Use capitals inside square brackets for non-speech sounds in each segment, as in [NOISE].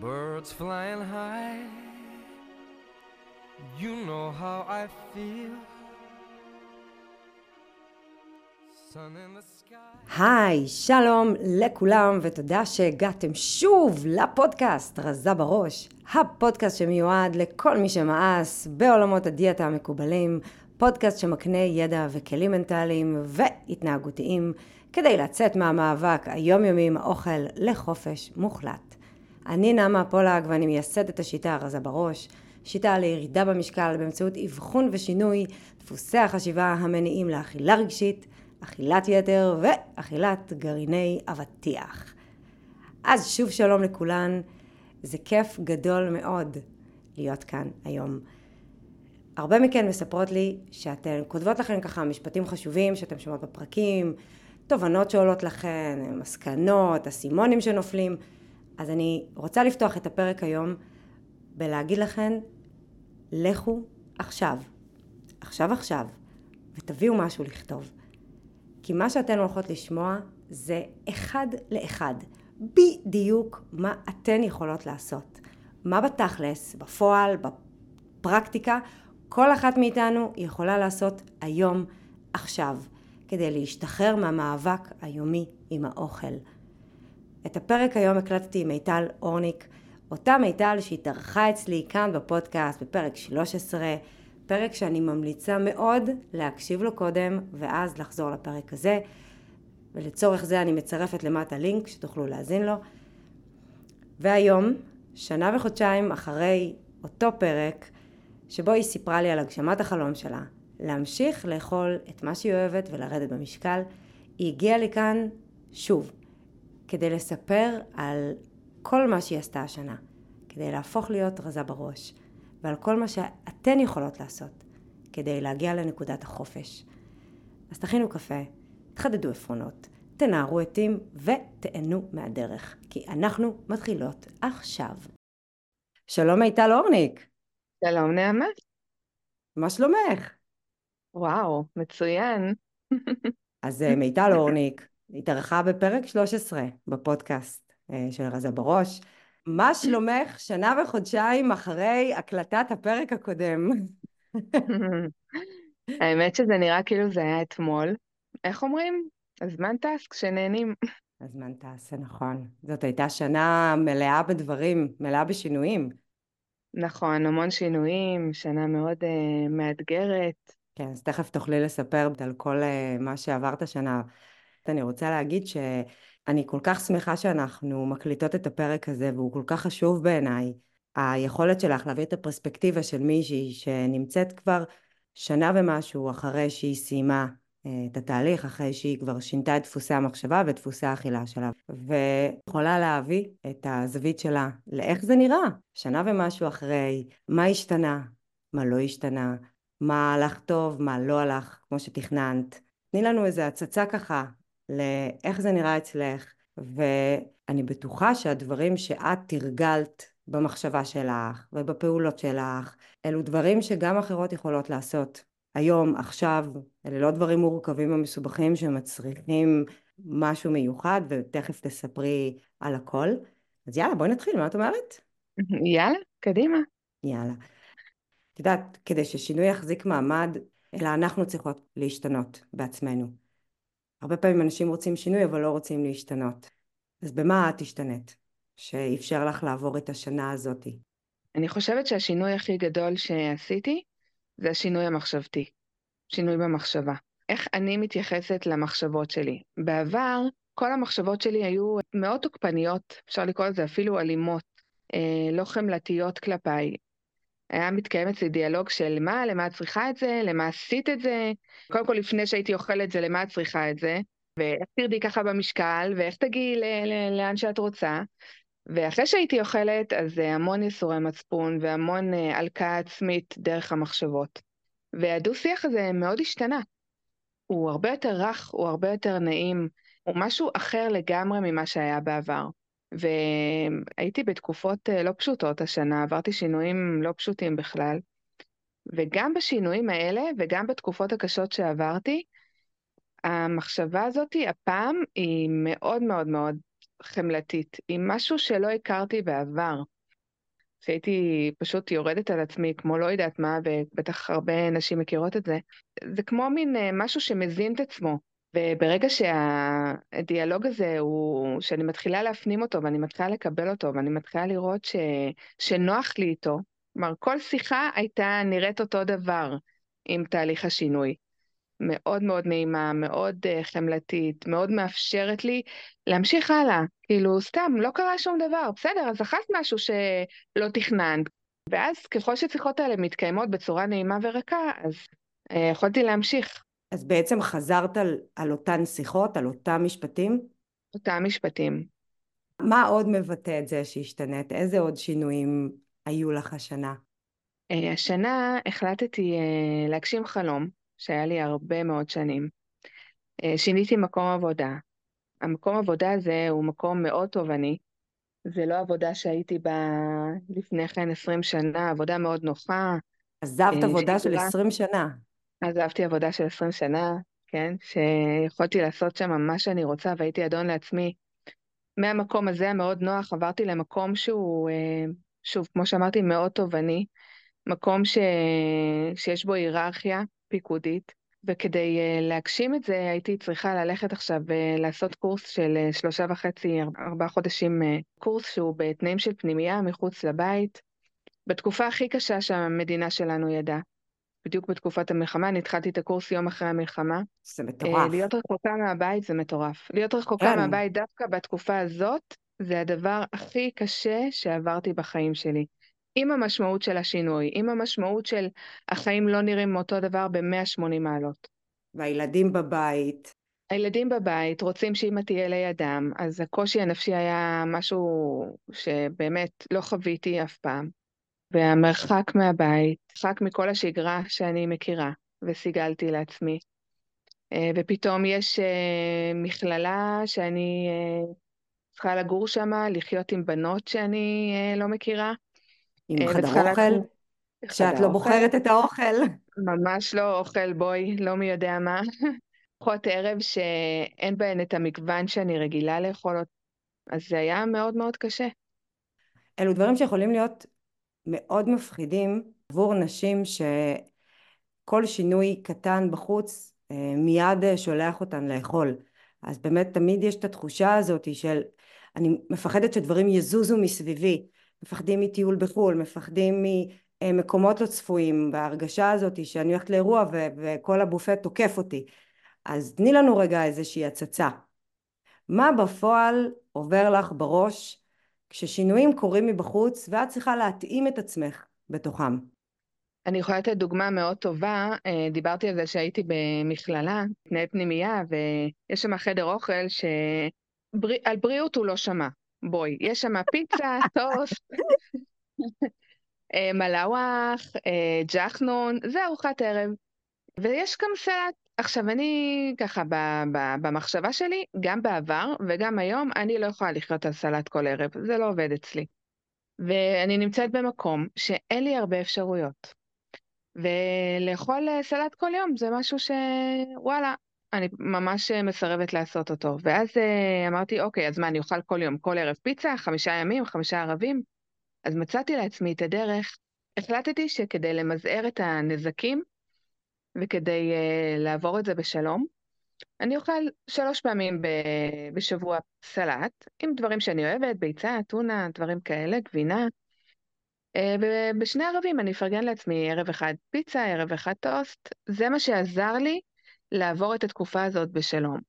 Birds flying high. You know how I feel. היי, שלום לכולם ותודה שהגעתם שוב לפודקאסט רזה בראש, הפודקאסט שמיועד לכל מי שמאס בעולמות הדיאטה המקובלים, פודקאסט שמקנה ידע וכלים מנטליים והתנהגותיים כדי לצאת מהמאבק היומיומי עם האוכל לחופש מוחלט. אני נעמה פולק ואני מייסדת השיטה הרזה בראש, שיטה לירידה במשקל באמצעות אבחון ושינוי דפוסי החשיבה המניעים לאכילה רגשית, אכילת יתר ואכילת גרעיני אבטיח. אז שוב שלום לכולן, זה כיף גדול מאוד להיות כאן היום. הרבה מכן מספרות לי שאתן כותבות לכן ככה משפטים חשובים שאתן שומעות בפרקים, תובנות שעולות לכן, מסקנות, אסימונים שנופלים. אז אני רוצה לפתוח את הפרק היום בלהגיד לכן, לכו עכשיו, עכשיו עכשיו, ותביאו משהו לכתוב. כי מה שאתן הולכות לשמוע זה אחד לאחד, בדיוק מה אתן יכולות לעשות. מה בתכלס, בפועל, בפרקטיקה, כל אחת מאיתנו יכולה לעשות היום, עכשיו, כדי להשתחרר מהמאבק היומי עם האוכל. את הפרק היום הקלטתי עם מיטל אורניק, אותה מיטל שהתארחה אצלי כאן בפודקאסט בפרק 13, פרק שאני ממליצה מאוד להקשיב לו קודם ואז לחזור לפרק הזה. ולצורך זה אני מצרפת למטה לינק שתוכלו להאזין לו. והיום, שנה וחודשיים אחרי אותו פרק, שבו היא סיפרה לי על הגשמת החלום שלה, להמשיך לאכול את מה שהיא אוהבת ולרדת במשקל, היא הגיעה לכאן שוב, כדי לספר על כל מה שהיא עשתה השנה, כדי להפוך להיות רזה בראש, ועל כל מה שאתן יכולות לעשות כדי להגיע לנקודת החופש. אז תכינו קפה, תחדדו עפרונות, תנערו עטים ותהנו מהדרך, כי אנחנו מתחילות עכשיו. שלום מיטל אורניק. שלום נעמה. מה שלומך? וואו, מצוין. [LAUGHS] אז אה, מיטל אורניק התארחה בפרק 13 בפודקאסט אה, של רזה בראש. מה שלומך שנה וחודשיים אחרי הקלטת הפרק הקודם? [LAUGHS] האמת שזה נראה כאילו זה היה אתמול. איך אומרים? הזמן טס כשנהנים. [LAUGHS] הזמן טס, זה נכון. זאת הייתה שנה מלאה בדברים, מלאה בשינויים. נכון, המון שינויים, שנה מאוד uh, מאתגרת. כן, אז תכף תוכלי לספר על כל uh, מה שעברת השנה. אני רוצה להגיד שאני כל כך שמחה שאנחנו מקליטות את הפרק הזה, והוא כל כך חשוב בעיניי. היכולת שלך להביא את הפרספקטיבה של מישהי שנמצאת כבר שנה ומשהו אחרי שהיא סיימה אה, את התהליך, אחרי שהיא כבר שינתה את דפוסי המחשבה ודפוסי האכילה שלה, ויכולה להביא את הזווית שלה לאיך זה נראה, שנה ומשהו אחרי, מה השתנה, מה לא השתנה, מה הלך טוב, מה לא הלך כמו שתכננת. תני לנו איזה הצצה ככה לאיך זה נראה אצלך, ואני בטוחה שהדברים שאת תרגלת במחשבה שלך ובפעולות שלך, אלו דברים שגם אחרות יכולות לעשות. היום, עכשיו, אלה לא דברים מורכבים ומסובכים שמצריכים משהו מיוחד, ותכף תספרי על הכל. אז יאללה, בואי נתחיל, מה את אומרת? [LAUGHS] יאללה, קדימה. יאללה. את יודעת, כדי ששינוי יחזיק מעמד, אלא אנחנו צריכות להשתנות בעצמנו. הרבה פעמים אנשים רוצים שינוי אבל לא רוצים להשתנות. אז במה את השתנית? שאפשר לך לעבור את השנה הזאתי? אני חושבת שהשינוי הכי גדול שעשיתי זה השינוי המחשבתי. שינוי במחשבה. איך אני מתייחסת למחשבות שלי. בעבר, כל המחשבות שלי היו מאוד תוקפניות, אפשר לקרוא לזה אפילו אלימות, אה, לא חמלתיות כלפיי. היה מתקיים אצלי דיאלוג של מה, למה את צריכה את זה, למה עשית את זה, קודם כל לפני שהייתי אוכלת זה, למה את צריכה את זה, ואיך תרדי ככה במשקל, ואיך תגיעי לאן שאת רוצה. ואחרי שהייתי אוכלת, אז המון ייסורי מצפון והמון אה, הלקאה עצמית דרך המחשבות. והדו-שיח הזה מאוד השתנה. הוא הרבה יותר רך, הוא הרבה יותר נעים, הוא משהו אחר לגמרי ממה שהיה בעבר. והייתי בתקופות אה, לא פשוטות השנה, עברתי שינויים לא פשוטים בכלל. וגם בשינויים האלה וגם בתקופות הקשות שעברתי, המחשבה הזאת הפעם היא מאוד מאוד מאוד חמלתית, עם משהו שלא הכרתי בעבר. שהייתי פשוט יורדת על עצמי כמו לא יודעת מה, ובטח הרבה נשים מכירות את זה. זה כמו מין אה, משהו שמזין את עצמו. וברגע שהדיאלוג הזה הוא, שאני מתחילה להפנים אותו ואני מתחילה לקבל אותו ואני מתחילה לראות ש, שנוח לי איתו, כלומר כל שיחה הייתה נראית אותו דבר עם תהליך השינוי. מאוד מאוד נעימה, מאוד uh, חמלתית, מאוד מאפשרת לי להמשיך הלאה. כאילו, סתם, לא קרה שום דבר, בסדר, אז אכלת משהו שלא תכננת. ואז ככל שהשיחות האלה מתקיימות בצורה נעימה ורכה, אז uh, יכולתי להמשיך. אז בעצם חזרת על, על אותן שיחות, על אותם משפטים? אותם משפטים. מה עוד מבטא את זה שהשתנית? איזה עוד שינויים היו לך השנה? Uh, השנה החלטתי uh, להגשים חלום. שהיה לי הרבה מאוד שנים. אה, שיניתי מקום עבודה. המקום עבודה הזה הוא מקום מאוד תובעני. זה לא עבודה שהייתי בה לפני כן 20 שנה, עבודה מאוד נוחה. עזבת אה, עבודה של 20 שנה. עזבתי עבודה של 20 שנה, כן, שיכולתי לעשות שם מה שאני רוצה והייתי אדון לעצמי. מהמקום הזה המאוד נוח עברתי למקום שהוא, אה, שוב, כמו שאמרתי, מאוד תובעני. מקום ש... שיש בו היררכיה, פיקודית, וכדי uh, להגשים את זה הייתי צריכה ללכת עכשיו ולעשות uh, קורס של שלושה וחצי, ארבעה חודשים, קורס שהוא בתנאים של פנימייה מחוץ לבית, בתקופה הכי קשה שהמדינה שלנו ידעה. בדיוק בתקופת המלחמה, אני התחלתי את הקורס יום אחרי המלחמה. זה מטורף. Uh, להיות רחוקה מהבית זה מטורף. להיות רחוקה כן. מהבית דווקא בתקופה הזאת, זה הדבר הכי קשה שעברתי בחיים שלי. עם המשמעות של השינוי, עם המשמעות של החיים לא נראים אותו דבר ב-180 מעלות. והילדים בבית. הילדים בבית רוצים שאמא תהיה לידם, אז הקושי הנפשי היה משהו שבאמת לא חוויתי אף פעם. והמרחק מהבית, מרחק מכל השגרה שאני מכירה וסיגלתי לעצמי. אה, ופתאום יש אה, מכללה שאני אה, צריכה לגור שם, לחיות עם בנות שאני לא מכירה. עם חדר אוכל? כשאת לא בוחרת את האוכל? ממש לא אוכל, בואי, לא מי יודע מה. [LAUGHS] ארוחות ערב שאין בהן את המגוון שאני רגילה לאכול, אז זה היה מאוד מאוד קשה. אלו דברים שיכולים להיות מאוד מפחידים עבור נשים שכל שינוי קטן בחוץ אה, מיד אה, שולח אותן לאכול. אז באמת תמיד יש את התחושה הזאת של אני מפחדת שדברים יזוזו מסביבי. מפחדים מטיול בחו"ל, מפחדים ממקומות לא צפויים, וההרגשה הזאת שאני הולכת לאירוע ו- וכל הבופה תוקף אותי. אז תני לנו רגע איזושהי הצצה. מה בפועל עובר לך בראש כששינויים קורים מבחוץ ואת צריכה להתאים את עצמך בתוכם? אני יכולה לתת דוגמה מאוד טובה, אה, דיברתי על זה שהייתי במכללה, תנאי פנימייה, ויש שם חדר אוכל שעל בריאות הוא לא שמע. בואי, יש שם פיצה, [LAUGHS] טוסט, אה, מלאווח, אה, ג'חנון, זה ארוחת ערב. ויש גם סלט. עכשיו, אני ככה, במחשבה שלי, גם בעבר וגם היום, אני לא יכולה לחיות על סלט כל ערב, זה לא עובד אצלי. ואני נמצאת במקום שאין לי הרבה אפשרויות. ולאכול אה, סלט כל יום זה משהו שוואלה, אני ממש אה, מסרבת לעשות אותו. ואז אה, אמרתי, אוקיי, אז מה, אני אוכל כל יום, כל ערב פיצה, חמישה ימים, חמישה ערבים? אז מצאתי לעצמי את הדרך. החלטתי שכדי למזער את הנזקים וכדי uh, לעבור את זה בשלום, אני אוכל שלוש פעמים ב- בשבוע סלט, עם דברים שאני אוהבת, ביצה, טונה, דברים כאלה, גבינה. Uh, ובשני ערבים אני אפרגן לעצמי ערב אחד פיצה, ערב אחד טוסט. זה מה שעזר לי לעבור את התקופה הזאת בשלום.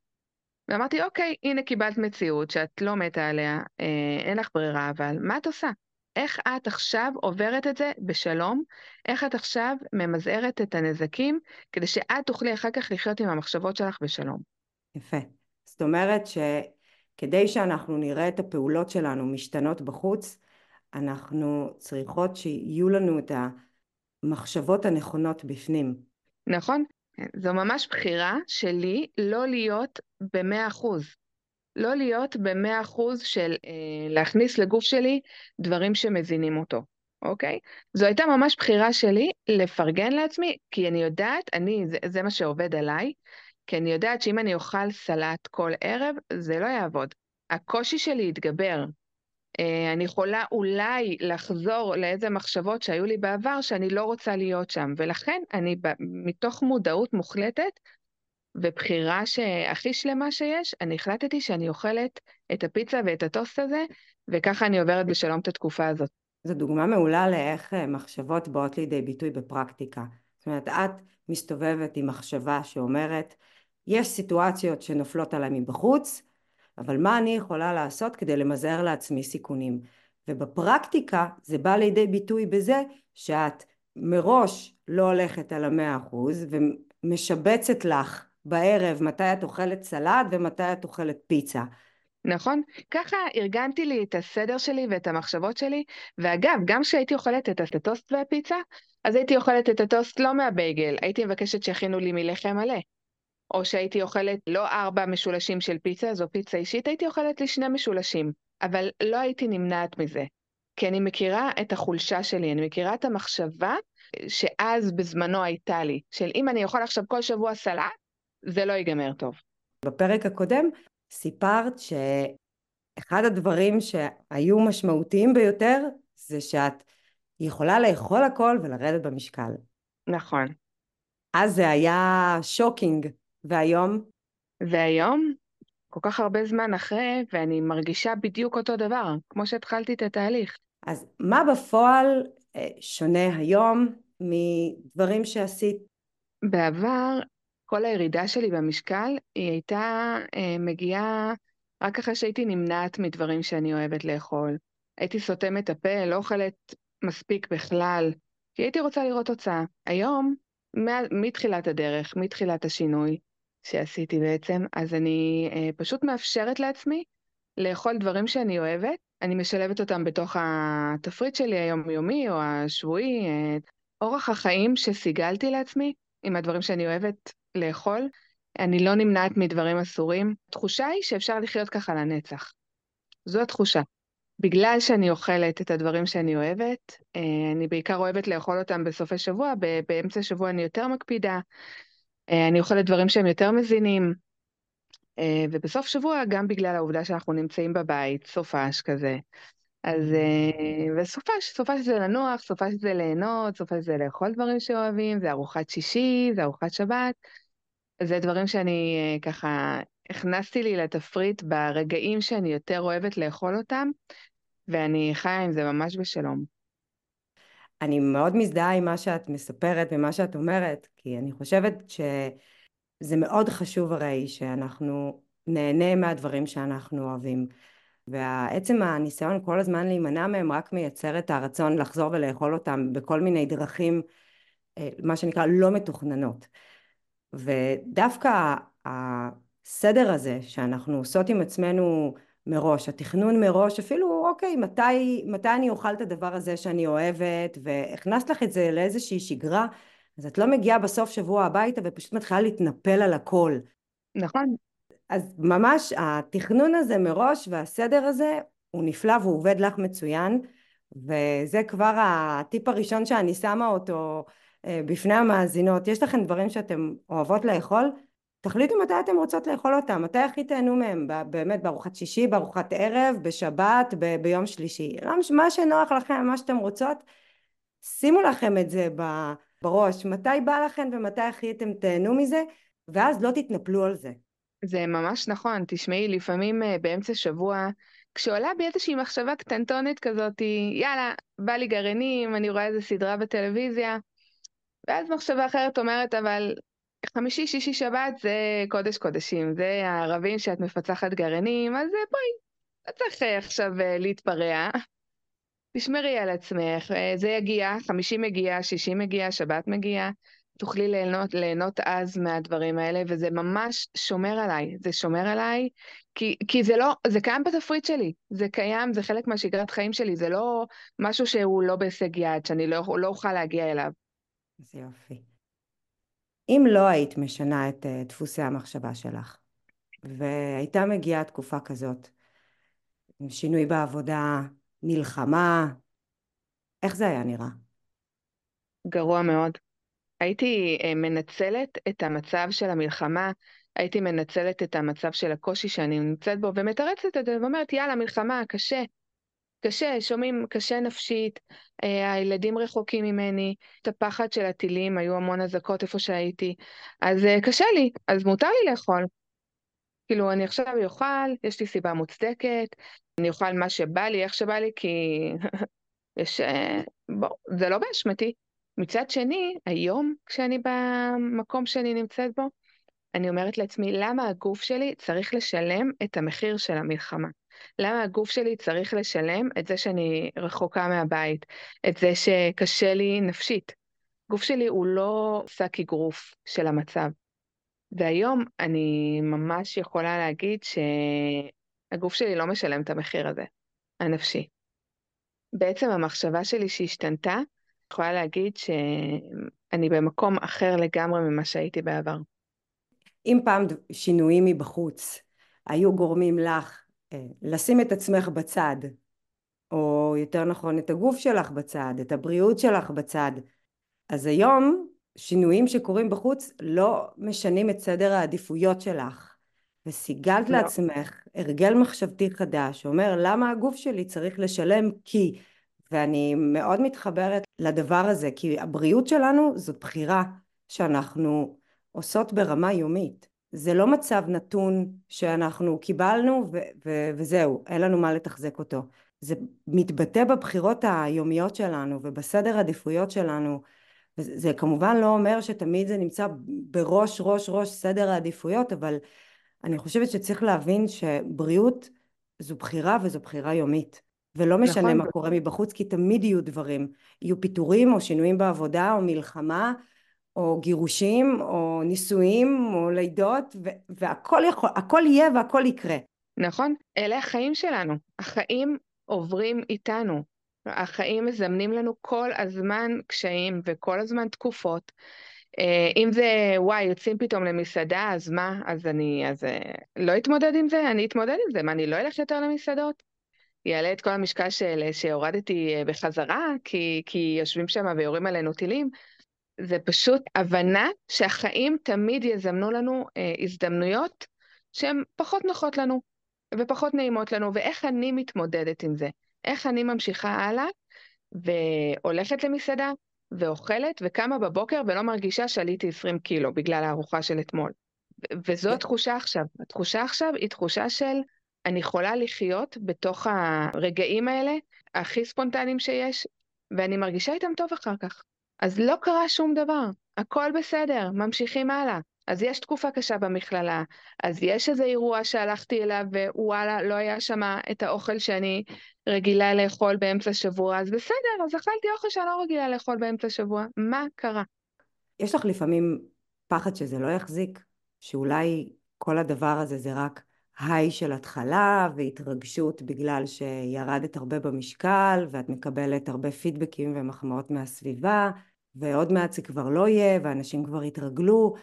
ואמרתי, אוקיי, הנה קיבלת מציאות שאת לא מתה עליה, אה, אין לך ברירה, אבל מה את עושה? איך את עכשיו עוברת את זה בשלום? איך את עכשיו ממזערת את הנזקים כדי שאת תוכלי אחר כך לחיות עם המחשבות שלך בשלום? יפה. זאת אומרת שכדי שאנחנו נראה את הפעולות שלנו משתנות בחוץ, אנחנו צריכות שיהיו לנו את המחשבות הנכונות בפנים. נכון, זו ממש בחירה שלי לא להיות במאה אחוז. לא להיות במאה אחוז של אה, להכניס לגוף שלי דברים שמזינים אותו, אוקיי? זו הייתה ממש בחירה שלי לפרגן לעצמי, כי אני יודעת, אני, זה, זה מה שעובד עליי, כי אני יודעת שאם אני אוכל סלט כל ערב, זה לא יעבוד. הקושי שלי התגבר. אה, אני יכולה אולי לחזור לאיזה מחשבות שהיו לי בעבר שאני לא רוצה להיות שם, ולכן אני מתוך מודעות מוחלטת ובחירה שהכי שלמה שיש, אני החלטתי שאני אוכלת את הפיצה ואת הטוסט הזה, וככה אני עוברת בשלום את התקופה הזאת. זו דוגמה מעולה לאיך אה, מחשבות באות לידי ביטוי בפרקטיקה. זאת אומרת, את מסתובבת עם מחשבה שאומרת, יש סיטואציות שנופלות עליי מבחוץ, אבל מה אני יכולה לעשות כדי למזער לעצמי סיכונים? ובפרקטיקה זה בא לידי ביטוי בזה שאת מראש לא הולכת על המאה אחוז ומשבצת לך בערב מתי את אוכלת סלט ומתי את אוכלת פיצה. נכון? ככה ארגנתי לי את הסדר שלי ואת המחשבות שלי, ואגב, גם כשהייתי אוכלת את הטוסט והפיצה, אז הייתי אוכלת את הטוסט לא מהבייגל, הייתי מבקשת שיכינו לי מלחם מלא. או שהייתי אוכלת לא ארבע משולשים של פיצה, זו פיצה אישית, הייתי אוכלת לי שני משולשים, אבל לא הייתי נמנעת מזה. כי אני מכירה את החולשה שלי, אני מכירה את המחשבה שאז בזמנו הייתה לי, של אם אני אוכל עכשיו כל שבוע סלט, זה לא ייגמר טוב. בפרק הקודם סיפרת שאחד הדברים שהיו משמעותיים ביותר זה שאת יכולה לאכול הכל ולרדת במשקל. נכון. אז זה היה שוקינג, והיום? והיום, כל כך הרבה זמן אחרי, ואני מרגישה בדיוק אותו דבר, כמו שהתחלתי את התהליך. אז מה בפועל אה, שונה היום מדברים שעשית? בעבר כל הירידה שלי במשקל, היא הייתה אה, מגיעה רק אחרי שהייתי נמנעת מדברים שאני אוהבת לאכול. הייתי סותמת את הפה, לא אוכלת מספיק בכלל, כי הייתי רוצה לראות תוצאה. היום, מתחילת הדרך, מתחילת השינוי שעשיתי בעצם, אז אני אה, פשוט מאפשרת לעצמי לאכול דברים שאני אוהבת, אני משלבת אותם בתוך התפריט שלי היומיומי או השבועי, אה, אורח החיים שסיגלתי לעצמי עם הדברים שאני אוהבת לאכול, אני לא נמנעת מדברים אסורים. התחושה היא שאפשר לחיות ככה לנצח. זו התחושה. בגלל שאני אוכלת את הדברים שאני אוהבת, אה, אני בעיקר אוהבת לאכול אותם בסופי שבוע, באמצע השבוע אני יותר מקפידה, אה, אני אוכלת דברים שהם יותר מזינים, אה, ובסוף שבוע גם בגלל העובדה שאנחנו נמצאים בבית, סופש כזה. אז, וסופש, סופש זה לנוח, סופש זה ליהנות, סופש זה לאכול דברים שאוהבים, זה ארוחת שישי, זה ארוחת שבת. זה דברים שאני אה, ככה הכנסתי לי לתפריט ברגעים שאני יותר אוהבת לאכול אותם, ואני חיה עם זה ממש בשלום. אני מאוד מזדהה עם מה שאת מספרת ומה שאת אומרת, כי אני חושבת שזה מאוד חשוב הרי שאנחנו נהנה מהדברים שאנחנו אוהבים. ועצם הניסיון כל הזמן להימנע מהם רק מייצר את הרצון לחזור ולאכול אותם בכל מיני דרכים, אה, מה שנקרא לא מתוכננות. ודווקא הסדר הזה שאנחנו עושות עם עצמנו מראש, התכנון מראש, אפילו אוקיי, מתי, מתי אני אוכל את הדבר הזה שאני אוהבת, והכנסת לך את זה לאיזושהי שגרה, אז את לא מגיעה בסוף שבוע הביתה ופשוט מתחילה להתנפל על הכל. נכון. אז ממש התכנון הזה מראש והסדר הזה הוא נפלא והוא עובד לך מצוין, וזה כבר הטיפ הראשון שאני שמה אותו בפני המאזינות, יש לכם דברים שאתם אוהבות לאכול? תחליטו מתי אתם רוצות לאכול אותם, מתי הכי תהנו מהם, באמת בארוחת שישי, בארוחת ערב, בשבת, ב- ביום שלישי, מה שנוח לכם, מה שאתם רוצות, שימו לכם את זה בראש, מתי בא לכם ומתי הכי אתם תהנו מזה, ואז לא תתנפלו על זה. זה ממש נכון, תשמעי, לפעמים אה, באמצע שבוע, כשעולה בי איזושהי מחשבה קטנטונת כזאת, יאללה, בא לי גרעינים, אני רואה איזה סדרה בטלוויזיה, ואז מחשבה אחרת אומרת, אבל חמישי, שישי, שבת זה קודש קודשים, זה הערבים שאת מפצחת גרעינים, אז בואי, לא צריך אה, עכשיו אה, להתפרע. תשמרי על עצמך, אה, זה יגיע, חמישי מגיע, שישי מגיע, שבת מגיע, תוכלי ליהנות, ליהנות אז מהדברים האלה, וזה ממש שומר עליי, זה שומר עליי, כי, כי זה לא, זה קיים בתפריט שלי, זה קיים, זה חלק מהשגרת חיים שלי, זה לא משהו שהוא לא בהישג יד, שאני לא, לא אוכל להגיע אליו. איזה יופי. אם לא היית משנה את uh, דפוסי המחשבה שלך, והייתה מגיעה תקופה כזאת, שינוי בעבודה, מלחמה, איך זה היה נראה? גרוע מאוד. הייתי uh, מנצלת את המצב של המלחמה, הייתי מנצלת את המצב של הקושי שאני נמצאת בו ומתרצת את זה ואומרת, יאללה, מלחמה, קשה. קשה, שומעים, קשה נפשית, אה, הילדים רחוקים ממני, את הפחד של הטילים, היו המון אזעקות איפה שהייתי, אז אה, קשה לי, אז מותר לי לאכול. כאילו, אני עכשיו אוכל, יש לי סיבה מוצדקת, אני אוכל מה שבא לי, איך שבא לי, כי [LAUGHS] יש... אה, בוא, זה לא באשמתי. מצד שני, היום, כשאני במקום שאני נמצאת בו, אני אומרת לעצמי, למה הגוף שלי צריך לשלם את המחיר של המלחמה? למה הגוף שלי צריך לשלם את זה שאני רחוקה מהבית, את זה שקשה לי נפשית? הגוף שלי הוא לא שק אגרוף של המצב. והיום אני ממש יכולה להגיד שהגוף שלי לא משלם את המחיר הזה, הנפשי. בעצם המחשבה שלי שהשתנתה, יכולה להגיד שאני במקום אחר לגמרי ממה שהייתי בעבר. אם פעם שינויים מבחוץ היו גורמים לך לשים את עצמך בצד, או יותר נכון את הגוף שלך בצד, את הבריאות שלך בצד, אז היום שינויים שקורים בחוץ לא משנים את סדר העדיפויות שלך. וסיגלת לא. לעצמך הרגל מחשבתי חדש, שאומר למה הגוף שלי צריך לשלם כי, ואני מאוד מתחברת לדבר הזה, כי הבריאות שלנו זאת בחירה שאנחנו עושות ברמה יומית. זה לא מצב נתון שאנחנו קיבלנו ו- ו- וזהו, אין לנו מה לתחזק אותו. זה מתבטא בבחירות היומיות שלנו ובסדר עדיפויות שלנו. וזה כמובן לא אומר שתמיד זה נמצא בראש ראש ראש סדר העדיפויות, אבל אני חושבת שצריך להבין שבריאות זו בחירה וזו בחירה יומית. ולא משנה נכון. מה קורה מבחוץ, כי תמיד יהיו דברים. יהיו פיטורים או שינויים בעבודה או מלחמה או גירושים, או נישואים, או לידות, והכל יכול, הכל יהיה והכל יקרה. נכון, אלה החיים שלנו. החיים עוברים איתנו. החיים מזמנים לנו כל הזמן קשיים וכל הזמן תקופות. אה, אם זה, וואי, יוצאים פתאום למסעדה, אז מה? אז אני, אז אה, לא אתמודד עם זה? אני אתמודד עם זה. מה, אני לא אלך יותר למסעדות? יעלה את כל המשקל שהורדתי אה, בחזרה, כי, כי יושבים שם ויורים עלינו טילים? זה פשוט הבנה שהחיים תמיד יזמנו לנו אה, הזדמנויות שהן פחות נוחות לנו ופחות נעימות לנו, ואיך אני מתמודדת עם זה? איך אני ממשיכה הלאה והולכת למסעדה ואוכלת וקמה בבוקר ולא מרגישה שעליתי 20 קילו בגלל הארוחה של אתמול. וזו התחושה עכשיו. התחושה עכשיו היא תחושה של אני יכולה לחיות בתוך הרגעים האלה הכי ספונטניים שיש, ואני מרגישה איתם טוב אחר כך. אז לא קרה שום דבר, הכל בסדר, ממשיכים הלאה. אז יש תקופה קשה במכללה, אז יש איזה אירוע שהלכתי אליו ווואלה, לא היה שם את האוכל שאני רגילה לאכול באמצע שבוע, אז בסדר, אז אכלתי אוכל שאני לא רגילה לאכול באמצע שבוע, מה קרה? יש לך לפעמים פחד שזה לא יחזיק? שאולי כל הדבר הזה זה רק היי של התחלה והתרגשות בגלל שירדת הרבה במשקל ואת מקבלת הרבה פידבקים ומחמאות מהסביבה ועוד מעט זה כבר לא יהיה ואנשים כבר יתרגלו.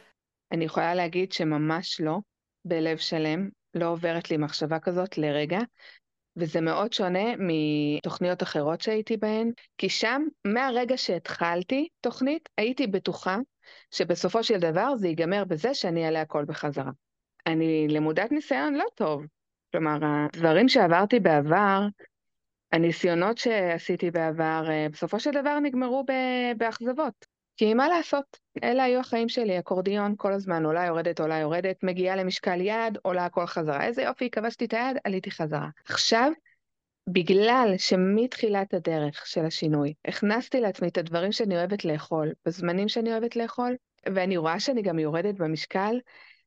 אני יכולה להגיד שממש לא, בלב שלם, לא עוברת לי מחשבה כזאת לרגע, וזה מאוד שונה מתוכניות אחרות שהייתי בהן, כי שם, מהרגע שהתחלתי תוכנית, הייתי בטוחה שבסופו של דבר זה ייגמר בזה שאני אעלה הכל בחזרה. אני למודת ניסיון לא טוב. כלומר, הדברים שעברתי בעבר, הניסיונות שעשיתי בעבר, אה, בסופו של דבר נגמרו באכזבות. כי מה לעשות, אלה היו החיים שלי, אקורדיון כל הזמן, עולה יורדת, עולה יורדת, מגיעה למשקל יד, עולה הכל חזרה. איזה יופי, כבשתי את היד, עליתי חזרה. עכשיו, בגלל שמתחילת הדרך של השינוי, הכנסתי לעצמי את הדברים שאני אוהבת לאכול, בזמנים שאני אוהבת לאכול, ואני רואה שאני גם יורדת במשקל,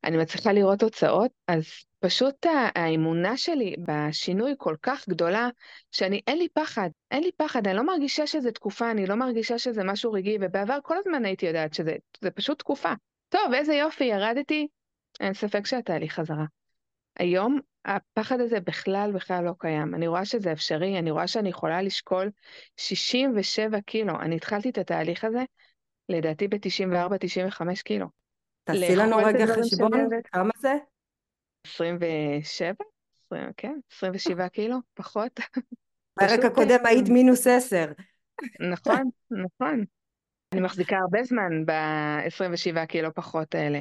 אני מצליחה לראות תוצאות, אז פשוט האמונה שלי בשינוי כל כך גדולה, שאני, אין לי פחד, אין לי פחד, אני לא מרגישה שזה תקופה, אני לא מרגישה שזה משהו רגעי, ובעבר כל הזמן הייתי יודעת שזה פשוט תקופה. טוב, איזה יופי, ירדתי, אין ספק שהתהליך חזרה. היום הפחד הזה בכלל בכלל לא קיים. אני רואה שזה אפשרי, אני רואה שאני יכולה לשקול 67 קילו. אני התחלתי את התהליך הזה, לדעתי ב-94-95 קילו. תעשי לנו רגע חשבון, כמה זה? 27? כן, 27 קילו, פחות. [LAUGHS] בפרק הקודם היית מינוס 10. נכון, נכון. אני מחזיקה הרבה זמן ב-27 קילו פחות האלה.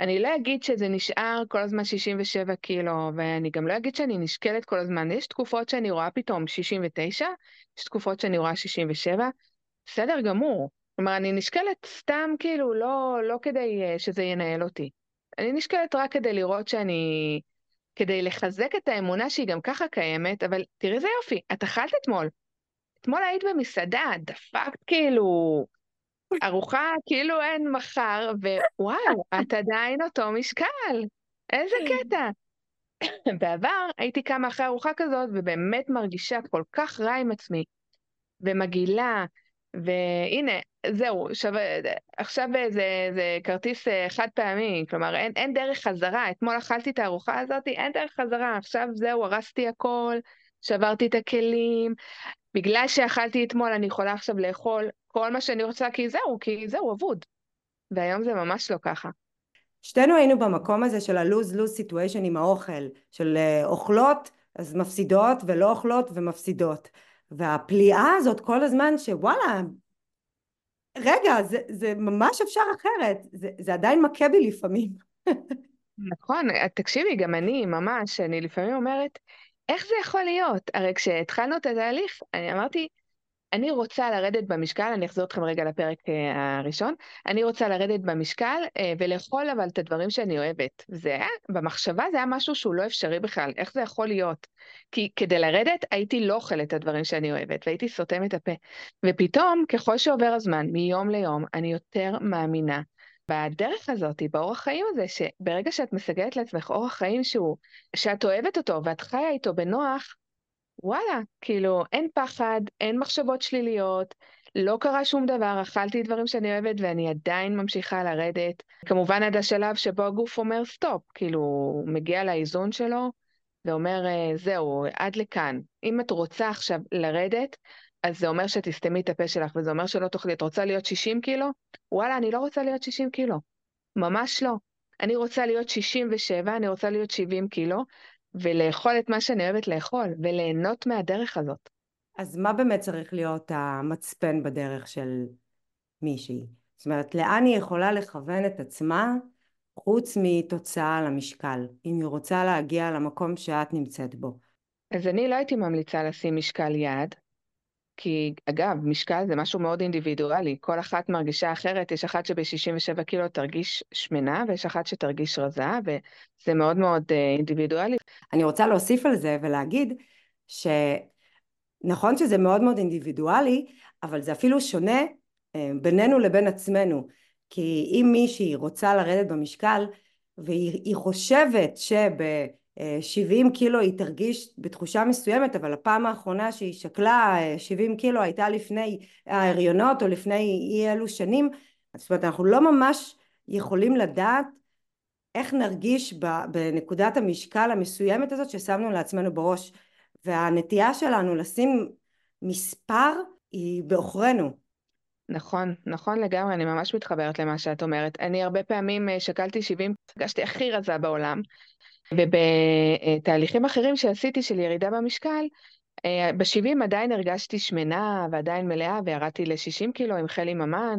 אני לא אגיד שזה נשאר כל הזמן 67 קילו, ואני גם לא אגיד שאני נשקלת כל הזמן. יש תקופות שאני רואה פתאום 69, יש תקופות שאני רואה 67, בסדר גמור. כלומר, אני נשקלת סתם כאילו, לא, לא כדי אה, שזה ינהל אותי. אני נשקלת רק כדי לראות שאני... כדי לחזק את האמונה שהיא גם ככה קיימת, אבל תראי איזה יופי, את אכלת אתמול. אתמול היית במסעדה, דפקת כאילו ארוחה כאילו אין מחר, ווואו, את עדיין אותו משקל. איזה קטע. בעבר הייתי קמה אחרי ארוחה כזאת ובאמת מרגישה כל כך רע עם עצמי, ומגעילה, והנה, זהו, שווה, עכשיו זה, זה כרטיס אה, חד פעמי, כלומר אין, אין דרך חזרה, אתמול אכלתי את הארוחה הזאת, אין דרך חזרה, עכשיו זהו, הרסתי הכל, שברתי את הכלים, בגלל שאכלתי אתמול אני יכולה עכשיו לאכול כל מה שאני רוצה, כי זהו, כי זהו, אבוד. והיום זה ממש לא ככה. שתינו היינו במקום הזה של ה-lose-lose situation עם האוכל, של uh, אוכלות אז מפסידות ולא אוכלות ומפסידות. והפליאה הזאת כל הזמן שוואלה, רגע, זה, זה ממש אפשר אחרת, זה, זה עדיין מכה בי לפעמים. נכון, תקשיבי, גם אני ממש, אני לפעמים אומרת, איך זה יכול להיות? הרי כשהתחלנו את התהליך, אני אמרתי, אני רוצה לרדת במשקל, אני אחזור אתכם רגע לפרק אה, הראשון, אני רוצה לרדת במשקל אה, ולאכול אבל את הדברים שאני אוהבת. זה היה, במחשבה זה היה משהו שהוא לא אפשרי בכלל, איך זה יכול להיות? כי כדי לרדת הייתי לא אוכלת את הדברים שאני אוהבת, והייתי סותמת את הפה. ופתאום, ככל שעובר הזמן, מיום ליום, אני יותר מאמינה בדרך הזאת, באורח חיים הזה, שברגע שאת מסגלת לעצמך אורח חיים שהוא, שאת אוהבת אותו ואת חיה איתו בנוח, וואלה, כאילו, אין פחד, אין מחשבות שליליות, לא קרה שום דבר, אכלתי דברים שאני אוהבת ואני עדיין ממשיכה לרדת. כמובן עד השלב שבו הגוף אומר סטופ, כאילו, הוא מגיע לאיזון שלו ואומר, אה, זהו, עד לכאן. אם את רוצה עכשיו לרדת, אז זה אומר שתסתמי את הפה שלך, וזה אומר שלא תאכלי. את רוצה להיות 60 קילו? וואלה, אני לא רוצה להיות 60 קילו. ממש לא. אני רוצה להיות 67, אני רוצה להיות 70 קילו, ולאכול את מה שאני אוהבת לאכול, וליהנות מהדרך הזאת. אז מה באמת צריך להיות המצפן בדרך של מישהי? זאת אומרת, לאן היא יכולה לכוון את עצמה חוץ מתוצאה למשקל, אם היא רוצה להגיע למקום שאת נמצאת בו? אז אני לא הייתי ממליצה לשים משקל יעד, כי אגב, משקל זה משהו מאוד אינדיבידואלי, כל אחת מרגישה אחרת, יש אחת שב-67 קילו תרגיש שמנה, ויש אחת שתרגיש רזה, וזה מאוד מאוד uh, אינדיבידואלי. אני רוצה להוסיף על זה ולהגיד שנכון שזה מאוד מאוד אינדיבידואלי, אבל זה אפילו שונה uh, בינינו לבין עצמנו, כי אם מישהי רוצה לרדת במשקל, והיא חושבת שב... 70 קילו היא תרגיש בתחושה מסוימת, אבל הפעם האחרונה שהיא שקלה 70 קילו הייתה לפני ההריונות או לפני אי אלו שנים, זאת אומרת אנחנו לא ממש יכולים לדעת איך נרגיש בנקודת המשקל המסוימת הזאת ששמנו לעצמנו בראש. והנטייה שלנו לשים מספר היא בעוכרינו. נכון, נכון לגמרי, אני ממש מתחברת למה שאת אומרת. אני הרבה פעמים אה, שקלתי 70, הרגשתי הכי רזה בעולם, ובתהליכים אחרים שעשיתי של ירידה במשקל, אה, ב-70 עדיין הרגשתי שמנה ועדיין מלאה וירדתי ל-60 קילו עם חלי ממן,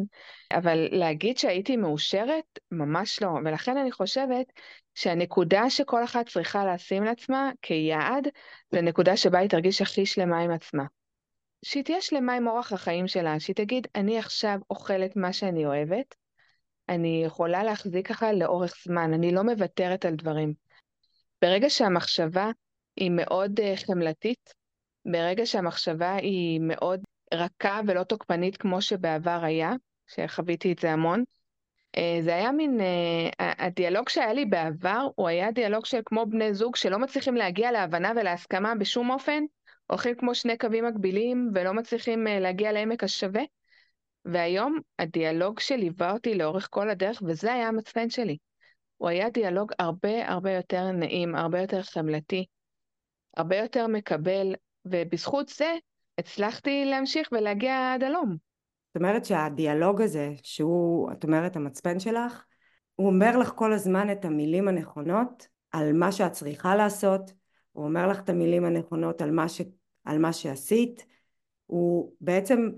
אבל להגיד שהייתי מאושרת? ממש לא. ולכן אני חושבת שהנקודה שכל אחת צריכה לשים לעצמה כיעד, זה נקודה שבה היא תרגיש הכי שלמה עם עצמה. שהיא תהיה שלמה עם אורח החיים שלה, שהיא תגיד, אני עכשיו אוכלת מה שאני אוהבת, אני יכולה להחזיק ככה לאורך זמן, אני לא מוותרת על דברים. ברגע שהמחשבה היא מאוד uh, חמלתית, ברגע שהמחשבה היא מאוד רכה ולא תוקפנית כמו שבעבר היה, שחוויתי את זה המון, uh, זה היה מין, uh, הדיאלוג שהיה לי בעבר, הוא היה דיאלוג של כמו בני זוג שלא מצליחים להגיע להבנה ולהסכמה בשום אופן, הולכים כמו שני קווים מקבילים ולא מצליחים להגיע לעמק השווה. והיום הדיאלוג שליווה אותי לאורך כל הדרך, וזה היה המצפן שלי. הוא היה דיאלוג הרבה הרבה יותר נעים, הרבה יותר חמלתי, הרבה יותר מקבל, ובזכות זה הצלחתי להמשיך ולהגיע עד הלום. זאת אומרת שהדיאלוג הזה, שהוא, את אומרת, המצפן שלך, הוא אומר לך כל הזמן את המילים הנכונות על מה שאת צריכה לעשות, הוא אומר לך את המילים הנכונות על מה, ש, על מה שעשית, הוא בעצם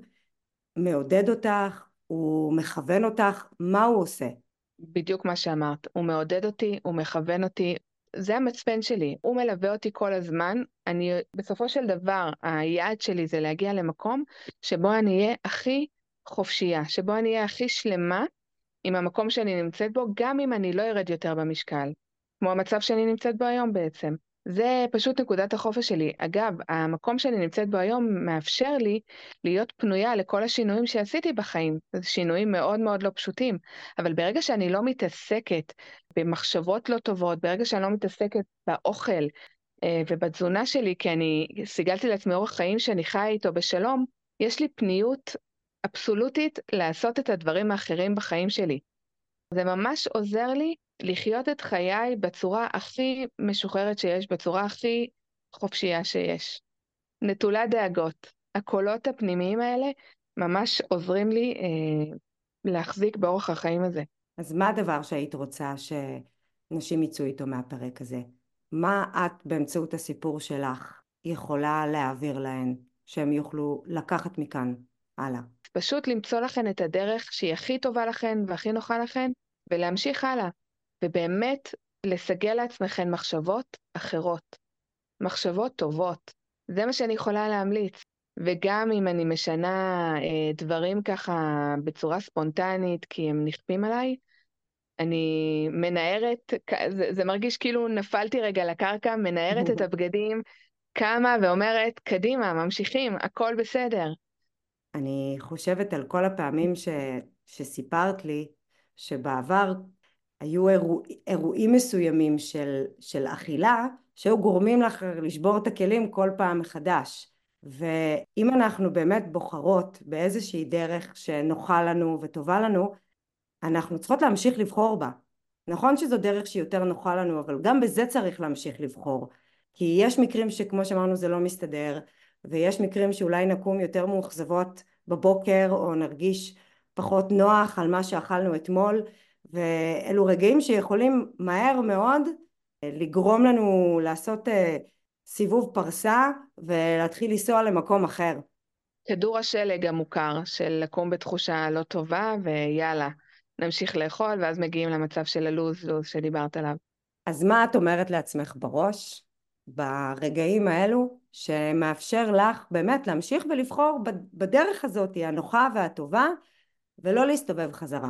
מעודד אותך, הוא מכוון אותך, מה הוא עושה? בדיוק מה שאמרת. הוא מעודד אותי, הוא מכוון אותי, זה המצפן שלי, הוא מלווה אותי כל הזמן. אני, בסופו של דבר, היעד שלי זה להגיע למקום שבו אני אהיה הכי חופשייה, שבו אני אהיה הכי שלמה עם המקום שאני נמצאת בו, גם אם אני לא ארד יותר במשקל, כמו המצב שאני נמצאת בו היום בעצם. זה פשוט נקודת החופש שלי. אגב, המקום שאני נמצאת בו היום מאפשר לי להיות פנויה לכל השינויים שעשיתי בחיים. זה שינויים מאוד מאוד לא פשוטים, אבל ברגע שאני לא מתעסקת במחשבות לא טובות, ברגע שאני לא מתעסקת באוכל אה, ובתזונה שלי, כי אני סיגלתי לעצמי אורח חיים שאני חיה איתו בשלום, יש לי פניות אבסולוטית לעשות את הדברים האחרים בחיים שלי. זה ממש עוזר לי לחיות את חיי בצורה הכי משוחררת שיש, בצורה הכי חופשייה שיש. נטולת דאגות. הקולות הפנימיים האלה ממש עוזרים לי אה, להחזיק באורח החיים הזה. אז מה הדבר שהיית רוצה שנשים יצאו איתו מהפרק הזה? מה את באמצעות הסיפור שלך יכולה להעביר להן, שהם יוכלו לקחת מכאן הלאה? פשוט למצוא לכן את הדרך שהיא הכי טובה לכן והכי נוחה לכן, ולהמשיך הלאה. ובאמת לסגל לעצמכם מחשבות אחרות, מחשבות טובות. זה מה שאני יכולה להמליץ. וגם אם אני משנה אה, דברים ככה בצורה ספונטנית, כי הם נכפים עליי, אני מנערת, זה, זה מרגיש כאילו נפלתי רגע לקרקע, מנערת את [LAUGHS] הבגדים, קמה ואומרת, קדימה, ממשיכים, הכל בסדר. אני חושבת על כל הפעמים ש, שסיפרת לי, שבעבר היו אירוע, אירועים מסוימים של, של אכילה שהיו גורמים לך לשבור את הכלים כל פעם מחדש. ואם אנחנו באמת בוחרות באיזושהי דרך שנוחה לנו וטובה לנו, אנחנו צריכות להמשיך לבחור בה. נכון שזו דרך שהיא יותר נוחה לנו, אבל גם בזה צריך להמשיך לבחור. כי יש מקרים שכמו שאמרנו זה לא מסתדר, ויש מקרים שאולי נקום יותר מאוכזבות בבוקר, או נרגיש פחות נוח על מה שאכלנו אתמול, ואלו רגעים שיכולים מהר מאוד אה, לגרום לנו לעשות אה, סיבוב פרסה ולהתחיל לנסוע למקום אחר. כדור השלג המוכר של לקום בתחושה לא טובה ויאללה, נמשיך לאכול ואז מגיעים למצב של הלוז-לוז שדיברת עליו. אז מה את אומרת לעצמך בראש ברגעים האלו שמאפשר לך באמת להמשיך ולבחור בדרך הזאת הנוחה והטובה ולא להסתובב חזרה?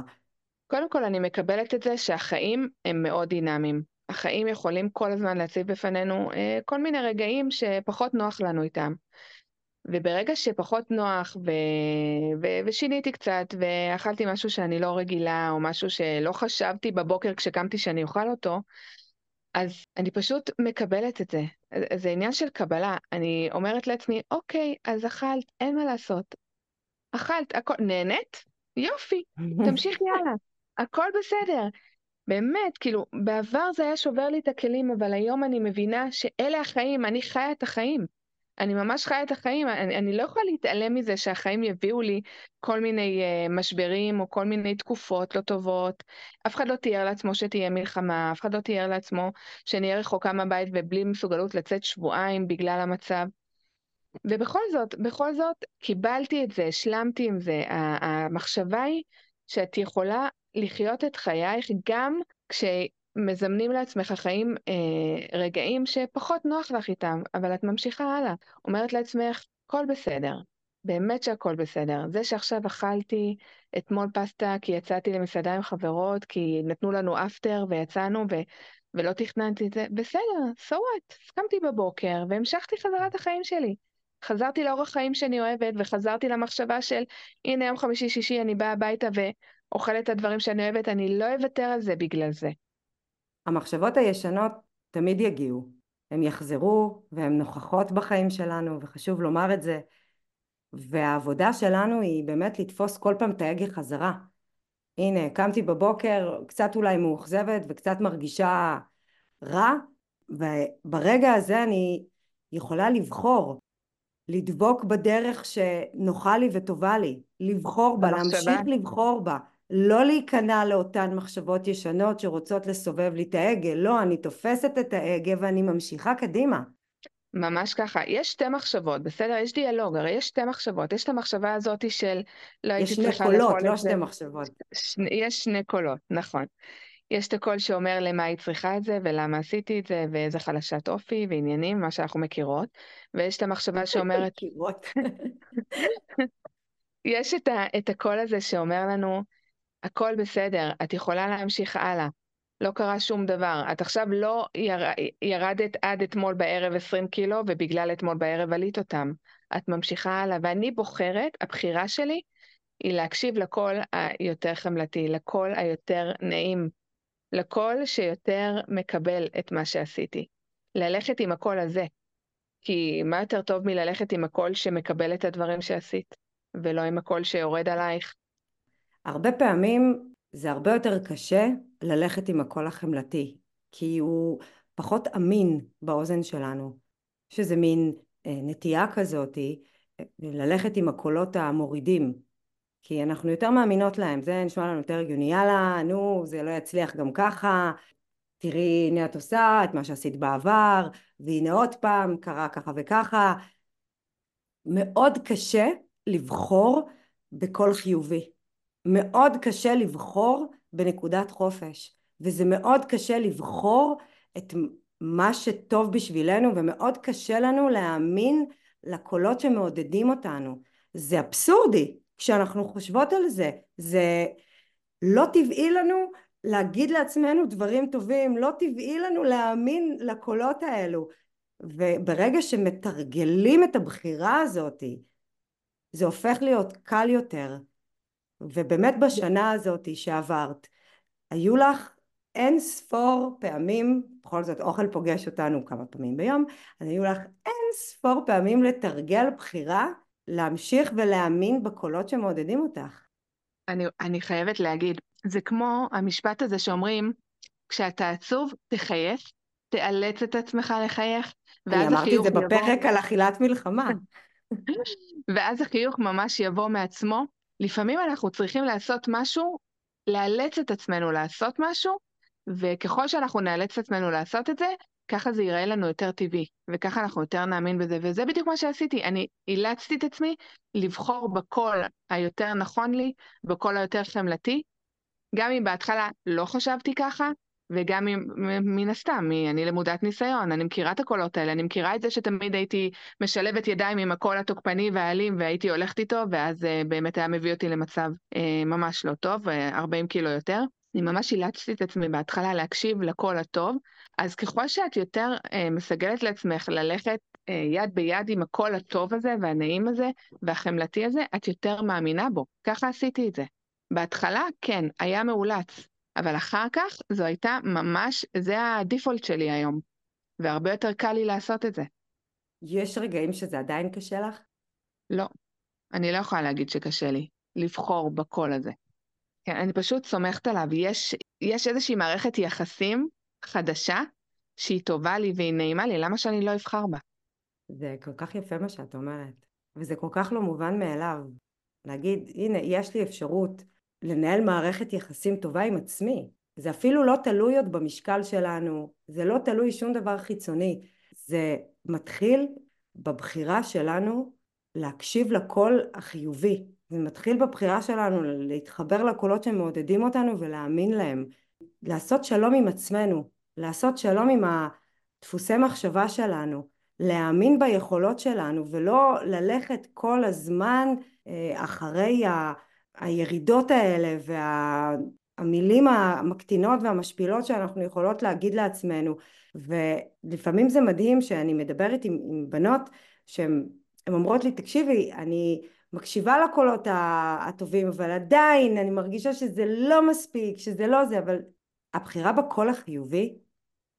קודם כל, אני מקבלת את זה שהחיים הם מאוד דינמיים. החיים יכולים כל הזמן להציב בפנינו אה, כל מיני רגעים שפחות נוח לנו איתם. וברגע שפחות נוח ו... ו... ושיניתי קצת ואכלתי משהו שאני לא רגילה או משהו שלא חשבתי בבוקר כשקמתי שאני אוכל אותו, אז אני פשוט מקבלת את זה. זה עניין של קבלה. אני אומרת לעצמי, אוקיי, אז אכלת, אין מה לעשות. אכלת, הכל, נהנית? יופי, [LAUGHS] תמשיכי הלאה. הכל בסדר. באמת, כאילו, בעבר זה היה שובר לי את הכלים, אבל היום אני מבינה שאלה החיים, אני חיה את החיים. אני ממש חיה את החיים, אני, אני לא יכולה להתעלם מזה שהחיים יביאו לי כל מיני uh, משברים או כל מיני תקופות לא טובות. אף אחד לא תיאר לעצמו שתהיה מלחמה, אף אחד לא תיאר לעצמו שאני אהיה רחוקה מהבית ובלי מסוגלות לצאת שבועיים בגלל המצב. ובכל זאת, בכל זאת, קיבלתי את זה, השלמתי עם זה. המחשבה היא שאת יכולה לחיות את חייך גם כשמזמנים לעצמך חיים אה, רגעים שפחות נוח לך איתם, אבל את ממשיכה הלאה. אומרת לעצמך, הכל בסדר, באמת שהכל בסדר. זה שעכשיו אכלתי אתמול פסטה כי יצאתי למסעדה עם חברות, כי נתנו לנו אפטר ויצאנו ו... ולא תכננתי את זה, בסדר, so what? הסכמתי בבוקר והמשכתי חזרת החיים שלי. חזרתי לאורח חיים שאני אוהבת וחזרתי למחשבה של הנה יום חמישי שישי אני באה הביתה אוכלת את הדברים שאני אוהבת, אני לא אוותר על זה בגלל זה. המחשבות הישנות תמיד יגיעו. הן יחזרו והן נוכחות בחיים שלנו, וחשוב לומר את זה. והעבודה שלנו היא באמת לתפוס כל פעם את ההגה חזרה. הנה, קמתי בבוקר קצת אולי מאוכזבת וקצת מרגישה רע, וברגע הזה אני יכולה לבחור לדבוק בדרך שנוחה לי וטובה לי, לבחור בה, להמשיך לבחור בה, לא להיכנע לאותן מחשבות ישנות שרוצות לסובב לי את ההגה, לא, אני תופסת את ההגה ואני ממשיכה קדימה. ממש ככה. יש שתי מחשבות, בסדר? יש דיאלוג, הרי יש שתי מחשבות. יש את המחשבה הזאת של לא הייתי יש שני קולות, לא. שתי מחשבות. ש... יש שני קולות, נכון. יש את הקול שאומר למה היא צריכה את זה, ולמה עשיתי את זה, ואיזה חלשת אופי ועניינים, מה שאנחנו מכירות. ויש את המחשבה [LAUGHS] שאומרת. [LAUGHS] יש את, ה... את הקול הזה שאומר לנו, הכל בסדר, את יכולה להמשיך הלאה. לא קרה שום דבר. את עכשיו לא יר... ירדת עד אתמול בערב 20 קילו, ובגלל אתמול בערב עלית אותם. את ממשיכה הלאה, ואני בוחרת, הבחירה שלי היא להקשיב לקול היותר חמלתי, לקול היותר נעים, לקול שיותר מקבל את מה שעשיתי. ללכת עם הקול הזה. כי מה יותר טוב מללכת עם הקול שמקבל את הדברים שעשית, ולא עם הקול שיורד עלייך? הרבה פעמים זה הרבה יותר קשה ללכת עם הקול החמלתי, כי הוא פחות אמין באוזן שלנו. יש איזה מין אה, נטייה כזאתי אה, ללכת עם הקולות המורידים, כי אנחנו יותר מאמינות להם, זה נשמע לנו יותר הגיוני, יאללה, נו, זה לא יצליח גם ככה, תראי, הנה את עושה את מה שעשית בעבר, והנה עוד פעם, קרה ככה וככה. מאוד קשה לבחור בקול חיובי. מאוד קשה לבחור בנקודת חופש, וזה מאוד קשה לבחור את מה שטוב בשבילנו, ומאוד קשה לנו להאמין לקולות שמעודדים אותנו. זה אבסורדי כשאנחנו חושבות על זה. זה לא טבעי לנו להגיד לעצמנו דברים טובים, לא טבעי לנו להאמין לקולות האלו. וברגע שמתרגלים את הבחירה הזאת, זה הופך להיות קל יותר. ובאמת בשנה הזאת שעברת, היו לך אין ספור פעמים, בכל זאת אוכל פוגש אותנו כמה פעמים ביום, אז היו לך אין ספור פעמים לתרגל בחירה, להמשיך ולהאמין בקולות שמעודדים אותך. אני, אני חייבת להגיד, זה כמו המשפט הזה שאומרים, כשאתה עצוב, תחייך, תאלץ את עצמך לחייך, אני אמרתי את זה יבוא- בפרק על אכילת מלחמה. [LAUGHS] ואז החיוך ממש יבוא מעצמו. לפעמים אנחנו צריכים לעשות משהו, לאלץ את עצמנו לעשות משהו, וככל שאנחנו נאלץ את עצמנו לעשות את זה, ככה זה ייראה לנו יותר טבעי, וככה אנחנו יותר נאמין בזה, וזה בדיוק מה שעשיתי. אני אילצתי את עצמי לבחור בקול היותר נכון לי, בקול היותר חמלתי, גם אם בהתחלה לא חשבתי ככה, וגם מן הסתם, אני למודת ניסיון, אני מכירה את הקולות האלה, אני מכירה את זה שתמיד הייתי משלבת ידיים עם הקול התוקפני והאלים והייתי הולכת איתו, ואז uh, באמת היה מביא אותי למצב uh, ממש לא טוב, uh, 40 קילו יותר. אני ממש אילצתי את עצמי בהתחלה להקשיב לקול הטוב, אז ככל שאת יותר מסגלת לעצמך ללכת יד ביד עם הקול הטוב הזה והנעים הזה והחמלתי הזה, את יותר מאמינה בו. ככה עשיתי את זה. בהתחלה, כן, היה מאולץ, אבל אחר כך זו הייתה ממש, זה הדיפולט שלי היום, והרבה יותר קל לי לעשות את זה. יש רגעים שזה עדיין קשה לך? לא, אני לא יכולה להגיד שקשה לי לבחור בקול הזה. כן, אני פשוט סומכת עליו. יש, יש איזושהי מערכת יחסים חדשה שהיא טובה לי והיא נעימה לי, למה שאני לא אבחר בה? זה כל כך יפה מה שאת אומרת, וזה כל כך לא מובן מאליו. להגיד, הנה, יש לי אפשרות לנהל מערכת יחסים טובה עם עצמי. זה אפילו לא תלוי עוד במשקל שלנו, זה לא תלוי שום דבר חיצוני. זה מתחיל בבחירה שלנו להקשיב לקול החיובי. זה מתחיל בבחירה שלנו להתחבר לקולות שמעודדים אותנו ולהאמין להם. לעשות שלום עם עצמנו, לעשות שלום עם הדפוסי מחשבה שלנו, להאמין ביכולות שלנו ולא ללכת כל הזמן אה, אחרי ה... הירידות האלה והמילים המקטינות והמשפילות שאנחנו יכולות להגיד לעצמנו. ולפעמים זה מדהים שאני מדברת עם, עם בנות שהן אומרות לי תקשיבי אני מקשיבה לקולות הטובים אבל עדיין אני מרגישה שזה לא מספיק שזה לא זה. אבל הבחירה בקול החיובי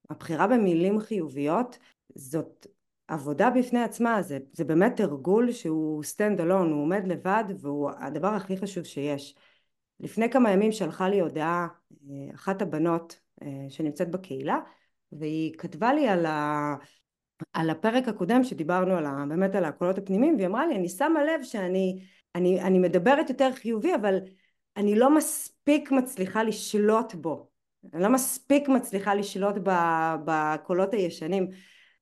הבחירה במילים חיוביות זאת עבודה בפני עצמה, זה, זה באמת תרגול שהוא stand alone, הוא עומד לבד והוא הדבר הכי חשוב שיש. לפני כמה ימים שלחה לי הודעה אה, אחת הבנות אה, שנמצאת בקהילה והיא כתבה לי על, ה, על הפרק הקודם שדיברנו על ה, באמת על הקולות הפנימיים והיא אמרה לי אני שמה לב שאני אני, אני מדברת יותר חיובי אבל אני לא מספיק מצליחה לשלוט בו אני לא מספיק מצליחה לשלוט בקולות הישנים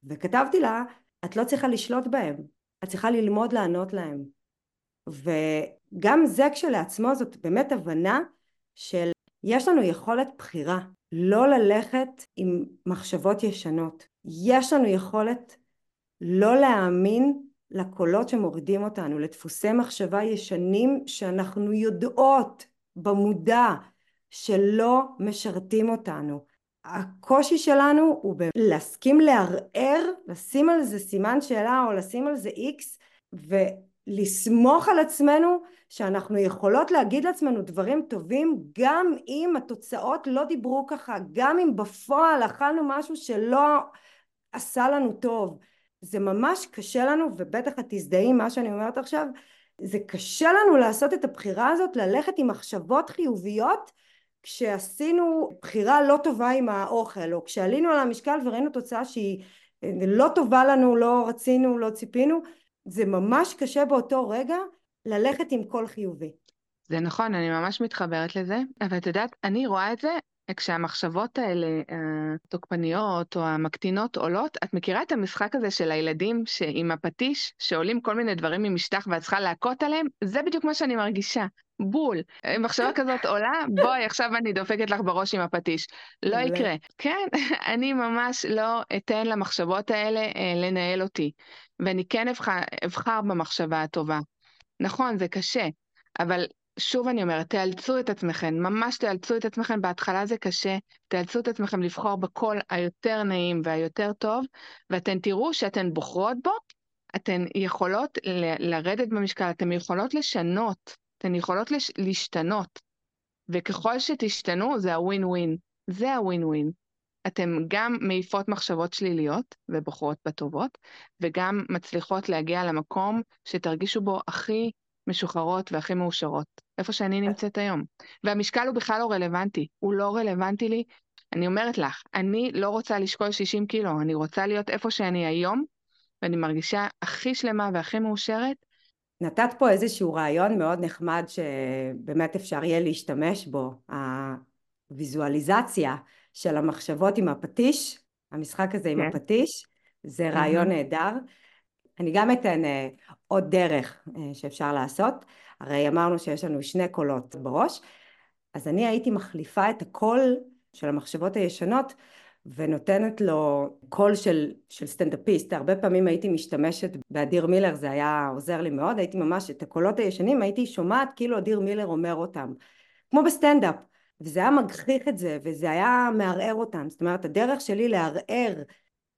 וכתבתי לה, את לא צריכה לשלוט בהם, את צריכה ללמוד לענות להם. וגם זה כשלעצמו זאת באמת הבנה של יש לנו יכולת בחירה לא ללכת עם מחשבות ישנות. יש לנו יכולת לא להאמין לקולות שמורידים אותנו, לדפוסי מחשבה ישנים שאנחנו יודעות במודע שלא משרתים אותנו. הקושי שלנו הוא להסכים לערער, לשים על זה סימן שאלה או לשים על זה איקס ולסמוך על עצמנו שאנחנו יכולות להגיד לעצמנו דברים טובים גם אם התוצאות לא דיברו ככה, גם אם בפועל אכלנו משהו שלא עשה לנו טוב. זה ממש קשה לנו, ובטח את תזדהי עם מה שאני אומרת עכשיו, זה קשה לנו לעשות את הבחירה הזאת, ללכת עם מחשבות חיוביות כשעשינו בחירה לא טובה עם האוכל, או כשעלינו על המשקל וראינו תוצאה שהיא לא טובה לנו, לא רצינו, לא ציפינו, זה ממש קשה באותו רגע ללכת עם קול חיובי. זה נכון, אני ממש מתחברת לזה, אבל את יודעת, אני רואה את זה כשהמחשבות האלה, התוקפניות או המקטינות עולות, את מכירה את המשחק הזה של הילדים עם הפטיש, שעולים כל מיני דברים ממשטח ואת צריכה להכות עליהם? זה בדיוק מה שאני מרגישה. בול. מחשבה [LAUGHS] כזאת עולה, בואי, עכשיו אני דופקת לך בראש עם הפטיש. לא יקרה. כן, [LAUGHS] אני ממש לא אתן למחשבות האלה אה, לנהל אותי. ואני כן אבחר, אבחר במחשבה הטובה. נכון, זה קשה, אבל שוב אני אומרת, תאלצו את עצמכם, ממש תאלצו את עצמכם, בהתחלה זה קשה, תאלצו את עצמכם לבחור בקול היותר נעים והיותר טוב, ואתן תראו שאתן בוחרות בו, אתן יכולות ל- לרדת במשקל, אתן יכולות לשנות, אתן יכולות לש- להשתנות, וככל שתשתנו זה הווין ווין, זה הווין ווין. אתן גם מעיפות מחשבות שליליות ובוחרות בטובות, וגם מצליחות להגיע למקום שתרגישו בו הכי משוחררות והכי מאושרות, איפה שאני נמצאת היום. והמשקל הוא בכלל לא רלוונטי, הוא לא רלוונטי לי. אני אומרת לך, אני לא רוצה לשקול 60 קילו, אני רוצה להיות איפה שאני היום, ואני מרגישה הכי שלמה והכי מאושרת. נתת פה איזשהו רעיון מאוד נחמד שבאמת אפשר יהיה להשתמש בו, הוויזואליזציה של המחשבות עם הפטיש, המשחק הזה עם כן. הפטיש, זה רעיון נהדר. אני גם אתן uh, עוד דרך uh, שאפשר לעשות, הרי אמרנו שיש לנו שני קולות בראש, אז אני הייתי מחליפה את הקול של המחשבות הישנות ונותנת לו קול של, של סטנדאפיסט, הרבה פעמים הייתי משתמשת באדיר מילר, זה היה עוזר לי מאוד, הייתי ממש, את הקולות הישנים הייתי שומעת כאילו אדיר מילר אומר אותם, כמו בסטנדאפ, וזה היה מגחיך את זה, וזה היה מערער אותם, זאת אומרת הדרך שלי לערער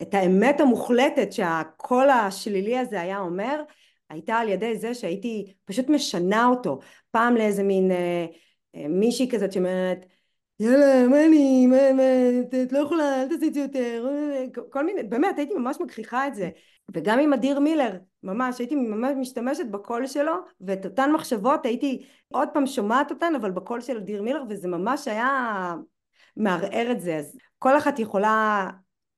את האמת המוחלטת שהקול השלילי הזה היה אומר, הייתה על ידי זה שהייתי פשוט משנה אותו, פעם לאיזה מין אה, אה, מישהי כזאת שאומרת יאללה מה אני, מה, מה, את לא יכולה, אל תעשי את זה יותר, כל מיני, באמת הייתי ממש מגחיכה את זה, וגם עם אדיר מילר, ממש הייתי ממש משתמשת בקול שלו, ואת אותן מחשבות הייתי עוד פעם שומעת אותן, אבל בקול של אדיר מילר, וזה ממש היה מערער את זה, אז כל אחת יכולה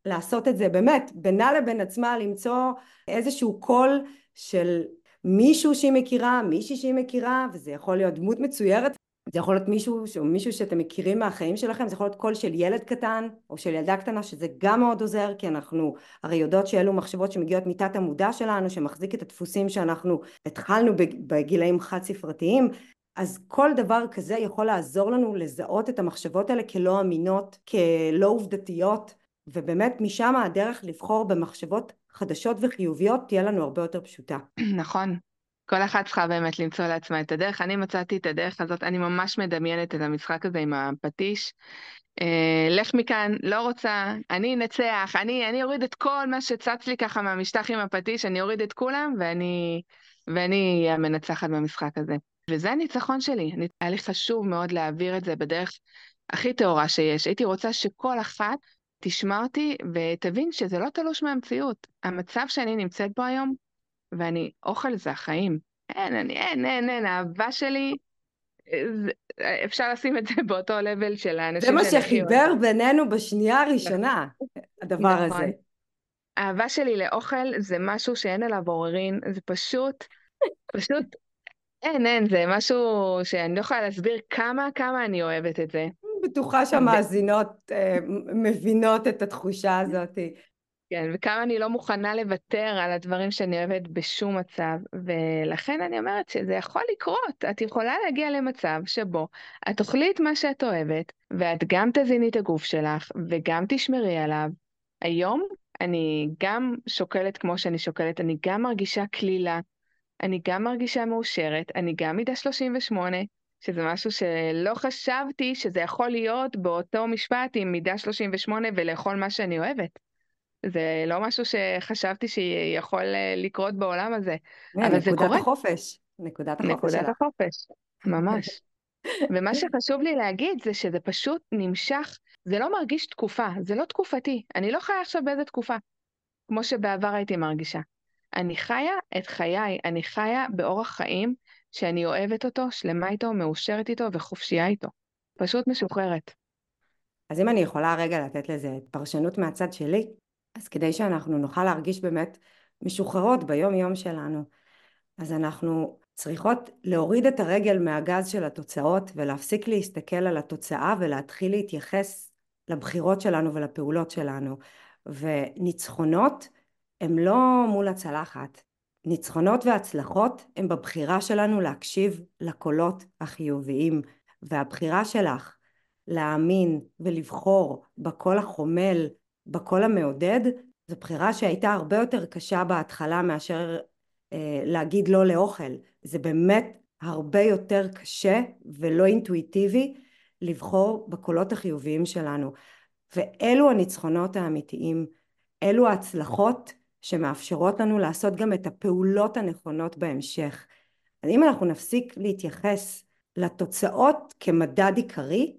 לעשות את זה באמת בינה לבין עצמה למצוא איזשהו קול של מישהו שהיא מכירה, מישהי שהיא מכירה וזה יכול להיות דמות מצוירת זה יכול להיות מישהו, שהוא מישהו שאתם מכירים מהחיים שלכם, זה יכול להיות קול של ילד קטן או של ילדה קטנה שזה גם מאוד עוזר כי אנחנו הרי יודעות שאלו מחשבות שמגיעות מתת המודע שלנו שמחזיק את הדפוסים שאנחנו התחלנו בגילאים חד ספרתיים. אז כל דבר כזה יכול לעזור לנו לזהות את המחשבות האלה כלא אמינות, כלא עובדתיות ובאמת משם הדרך לבחור במחשבות חדשות וחיוביות תהיה לנו הרבה יותר פשוטה. [CLEARS THROAT] נכון. כל אחת צריכה באמת למצוא לעצמה את הדרך. אני מצאתי את הדרך הזאת, אני ממש מדמיינת את המשחק הזה עם הפטיש. אה, לך מכאן, לא רוצה, אני אנצח, אני, אני אוריד את כל מה שצץ לי ככה מהמשטח עם הפטיש, אני אוריד את כולם ואני אהיה המנצחת במשחק הזה. וזה הניצחון שלי. אני, היה לי חשוב מאוד להעביר את זה בדרך הכי טהורה שיש. הייתי רוצה שכל אחת תשמע אותי ותבין שזה לא תלוש מהמציאות. המצב שאני נמצאת בו היום, ואני, אוכל זה החיים. אין, אני, אין, אין, אין, האהבה שלי, זה, אפשר לשים את זה [LAUGHS] באותו לבל של האנשים זה מה שחיבר בינינו בשנייה הראשונה, הדבר נכון. הזה. האהבה שלי לאוכל זה משהו שאין עליו עוררין, זה פשוט, פשוט, אין, אין, זה משהו שאני לא יכולה להסביר כמה, כמה אני אוהבת את זה. בטוחה שהמאזינות uh, מבינות את התחושה הזאת. כן, וכמה אני לא מוכנה לוותר על הדברים שאני אוהבת בשום מצב, ולכן אני אומרת שזה יכול לקרות. את יכולה להגיע למצב שבו את תאכלי את מה שאת אוהבת, ואת גם תזיני את הגוף שלך, וגם תשמרי עליו. היום אני גם שוקלת כמו שאני שוקלת, אני גם מרגישה קלילה, אני גם מרגישה מאושרת, אני גם מידה 38, שזה משהו שלא חשבתי שזה יכול להיות באותו משפט עם מידה 38 ולאכול מה שאני אוהבת. זה לא משהו שחשבתי שיכול אה, לקרות בעולם הזה, אבל זה קורה. נקודת החופש. נקודת החופש נקודת שלך. החופש, ממש. [LAUGHS] ומה שחשוב לי להגיד זה שזה פשוט נמשך, זה לא מרגיש תקופה, זה לא תקופתי. אני לא חיה עכשיו באיזה תקופה, כמו שבעבר הייתי מרגישה. אני חיה את חיי, אני חיה באורח חיים שאני אוהבת אותו, שלמה איתו, מאושרת איתו וחופשייה איתו. פשוט משוחררת. אז אם אני יכולה רגע לתת לזה פרשנות מהצד שלי, אז כדי שאנחנו נוכל להרגיש באמת משוחררות ביום יום שלנו, אז אנחנו צריכות להוריד את הרגל מהגז של התוצאות ולהפסיק להסתכל על התוצאה ולהתחיל להתייחס לבחירות שלנו ולפעולות שלנו. וניצחונות הם לא מול הצלחת. ניצחונות והצלחות הם בבחירה שלנו להקשיב לקולות החיוביים. והבחירה שלך להאמין ולבחור בקול החומל, בקול המעודד, זו בחירה שהייתה הרבה יותר קשה בהתחלה מאשר אה, להגיד לא לאוכל. זה באמת הרבה יותר קשה ולא אינטואיטיבי לבחור בקולות החיוביים שלנו. ואלו הניצחונות האמיתיים, אלו ההצלחות שמאפשרות לנו לעשות גם את הפעולות הנכונות בהמשך. אז אם אנחנו נפסיק להתייחס לתוצאות כמדד עיקרי,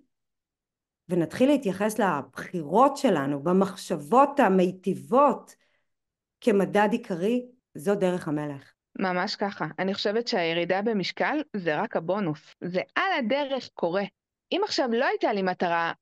ונתחיל להתייחס לבחירות שלנו, במחשבות המיטיבות כמדד עיקרי, זו דרך המלך. ממש ככה. אני חושבת שהירידה במשקל זה רק הבונוס. זה על הדרך קורה. אם עכשיו לא הייתה לי מטרה,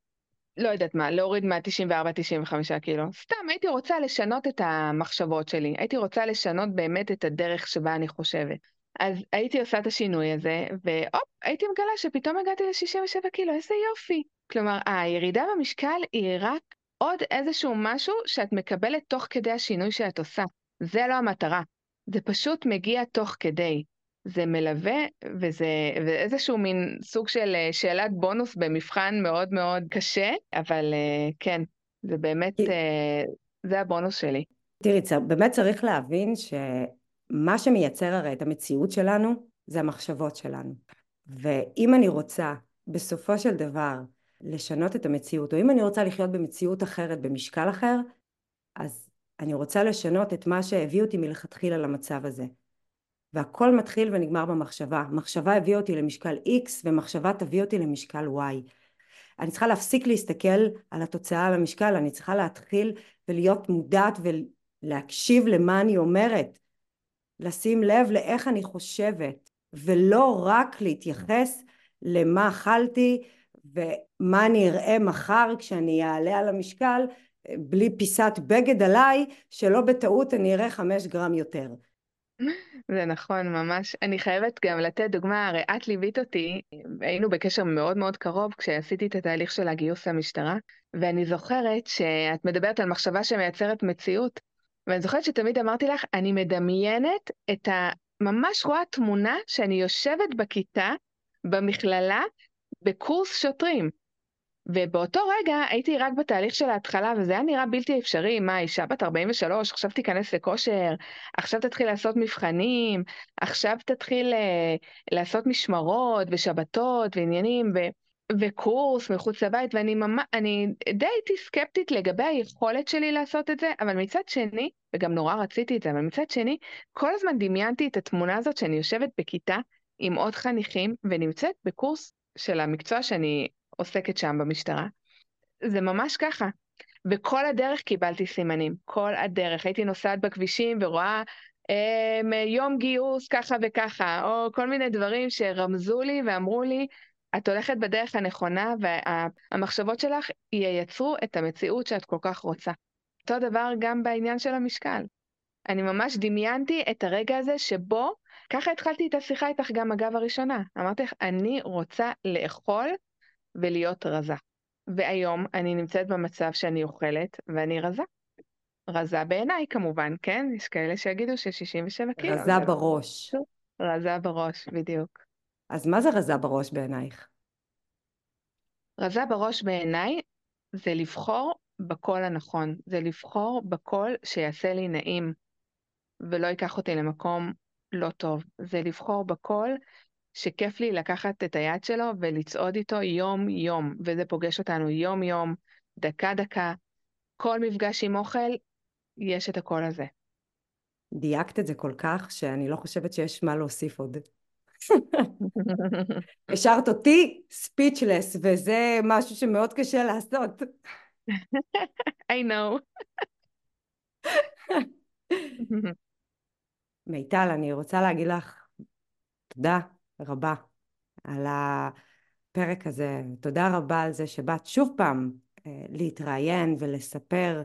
לא יודעת מה, להוריד מה-94-95 קילו, סתם הייתי רוצה לשנות את המחשבות שלי. הייתי רוצה לשנות באמת את הדרך שבה אני חושבת. אז הייתי עושה את השינוי הזה, והופ, הייתי מגלה שפתאום הגעתי ל-67 קילו, איזה יופי. כלומר, הירידה במשקל היא רק עוד איזשהו משהו שאת מקבלת תוך כדי השינוי שאת עושה. זה לא המטרה. זה פשוט מגיע תוך כדי. זה מלווה, וזה ואיזשהו מין סוג של אה, שאלת בונוס במבחן מאוד מאוד קשה, אבל אה, כן, זה באמת, אה, זה הבונוס שלי. תראי, באמת צריך להבין שמה שמייצר הרי את המציאות שלנו, זה המחשבות שלנו. ואם אני רוצה, בסופו של דבר, לשנות את המציאות, או אם אני רוצה לחיות במציאות אחרת, במשקל אחר, אז אני רוצה לשנות את מה שהביא אותי מלכתחילה למצב הזה. והכל מתחיל ונגמר במחשבה. מחשבה הביאה אותי למשקל X ומחשבה תביא אותי למשקל Y. אני צריכה להפסיק להסתכל על התוצאה על המשקל, אני צריכה להתחיל ולהיות מודעת ולהקשיב למה אני אומרת. לשים לב לאיך אני חושבת, ולא רק להתייחס למה אכלתי ומה אני אראה מחר כשאני אעלה על המשקל בלי פיסת בגד עליי, שלא בטעות אני אראה חמש גרם יותר. זה נכון, ממש. אני חייבת גם לתת דוגמה, הרי את ליווית אותי, היינו בקשר מאוד מאוד קרוב כשעשיתי את התהליך של הגיוס למשטרה, ואני זוכרת שאת מדברת על מחשבה שמייצרת מציאות, ואני זוכרת שתמיד אמרתי לך, אני מדמיינת את ה... ממש רואה תמונה שאני יושבת בכיתה, במכללה, בקורס שוטרים. ובאותו רגע הייתי רק בתהליך של ההתחלה, וזה היה נראה בלתי אפשרי. מה, אישה בת 43, עכשיו תיכנס לכושר, עכשיו תתחיל לעשות מבחנים, עכשיו תתחיל אה, לעשות משמרות ושבתות ועניינים, ו... וקורס מחוץ לבית, ואני ממש, אני די הייתי סקפטית לגבי היכולת שלי לעשות את זה, אבל מצד שני, וגם נורא רציתי את זה, אבל מצד שני, כל הזמן דמיינתי את התמונה הזאת שאני יושבת בכיתה עם עוד חניכים, ונמצאת בקורס של המקצוע שאני עוסקת שם במשטרה. זה ממש ככה. וכל הדרך קיבלתי סימנים, כל הדרך. הייתי נוסעת בכבישים ורואה אה, יום גיוס ככה וככה, או כל מיני דברים שרמזו לי ואמרו לי, את הולכת בדרך הנכונה והמחשבות שלך ייצרו את המציאות שאת כל כך רוצה. אותו דבר גם בעניין של המשקל. אני ממש דמיינתי את הרגע הזה שבו, ככה התחלתי את השיחה איתך גם אגב הראשונה. אמרתי לך, אני רוצה לאכול ולהיות רזה. והיום אני נמצאת במצב שאני אוכלת ואני רזה. רזה בעיניי כמובן, כן? יש כאלה שיגידו ש-67 קילו. רזה זה לא- בראש. רזה בראש, בדיוק. אז מה זה רזה בראש בעינייך? רזה בראש בעיניי זה לבחור בקול הנכון, זה לבחור בקול שיעשה לי נעים ולא ייקח אותי למקום לא טוב, זה לבחור בקול שכיף לי לקחת את היד שלו ולצעוד איתו יום-יום, וזה פוגש אותנו יום-יום, דקה-דקה. כל מפגש עם אוכל, יש את הקול הזה. דייקת את זה כל כך, שאני לא חושבת שיש מה להוסיף עוד. [LAUGHS] השארת אותי ספיצ'לס, וזה משהו שמאוד קשה לעשות. I know. [LAUGHS] מיטל, אני רוצה להגיד לך תודה רבה על הפרק הזה. תודה רבה על זה שבאת שוב פעם אה, להתראיין ולספר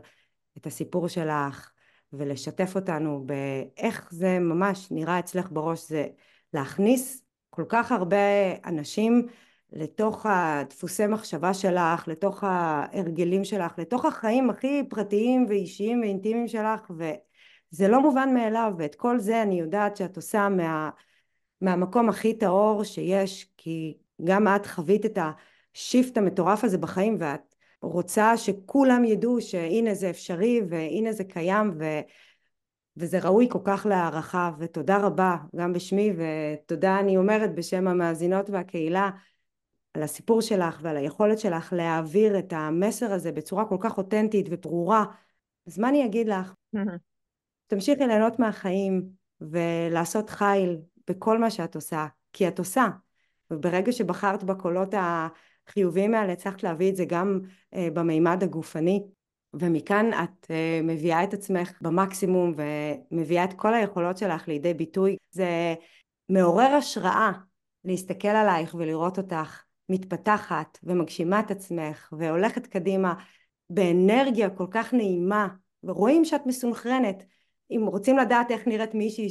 את הסיפור שלך ולשתף אותנו באיך זה ממש נראה אצלך בראש, זה להכניס כל כך הרבה אנשים לתוך הדפוסי מחשבה שלך, לתוך ההרגלים שלך, לתוך החיים הכי פרטיים ואישיים ואינטימיים שלך, וזה לא מובן מאליו, ואת כל זה אני יודעת שאת עושה מה, מהמקום הכי טהור שיש, כי גם את חווית את השיפט המטורף הזה בחיים, ואת רוצה שכולם ידעו שהנה זה אפשרי, והנה זה קיים, ו... וזה ראוי כל כך להערכה, ותודה רבה גם בשמי, ותודה אני אומרת בשם המאזינות והקהילה, על הסיפור שלך ועל היכולת שלך להעביר את המסר הזה בצורה כל כך אותנטית וברורה. אז מה אני אגיד לך? [LAUGHS] תמשיכי ליהנות מהחיים ולעשות חיל בכל מה שאת עושה, כי את עושה. וברגע שבחרת בקולות החיוביים האלה, הצלחת להביא את זה גם uh, במימד הגופני. ומכאן את uh, מביאה את עצמך במקסימום ומביאה את כל היכולות שלך לידי ביטוי. זה מעורר השראה להסתכל עלייך ולראות אותך מתפתחת ומגשימה את עצמך והולכת קדימה באנרגיה כל כך נעימה ורואים שאת מסונכרנת. אם רוצים לדעת איך נראית מישהי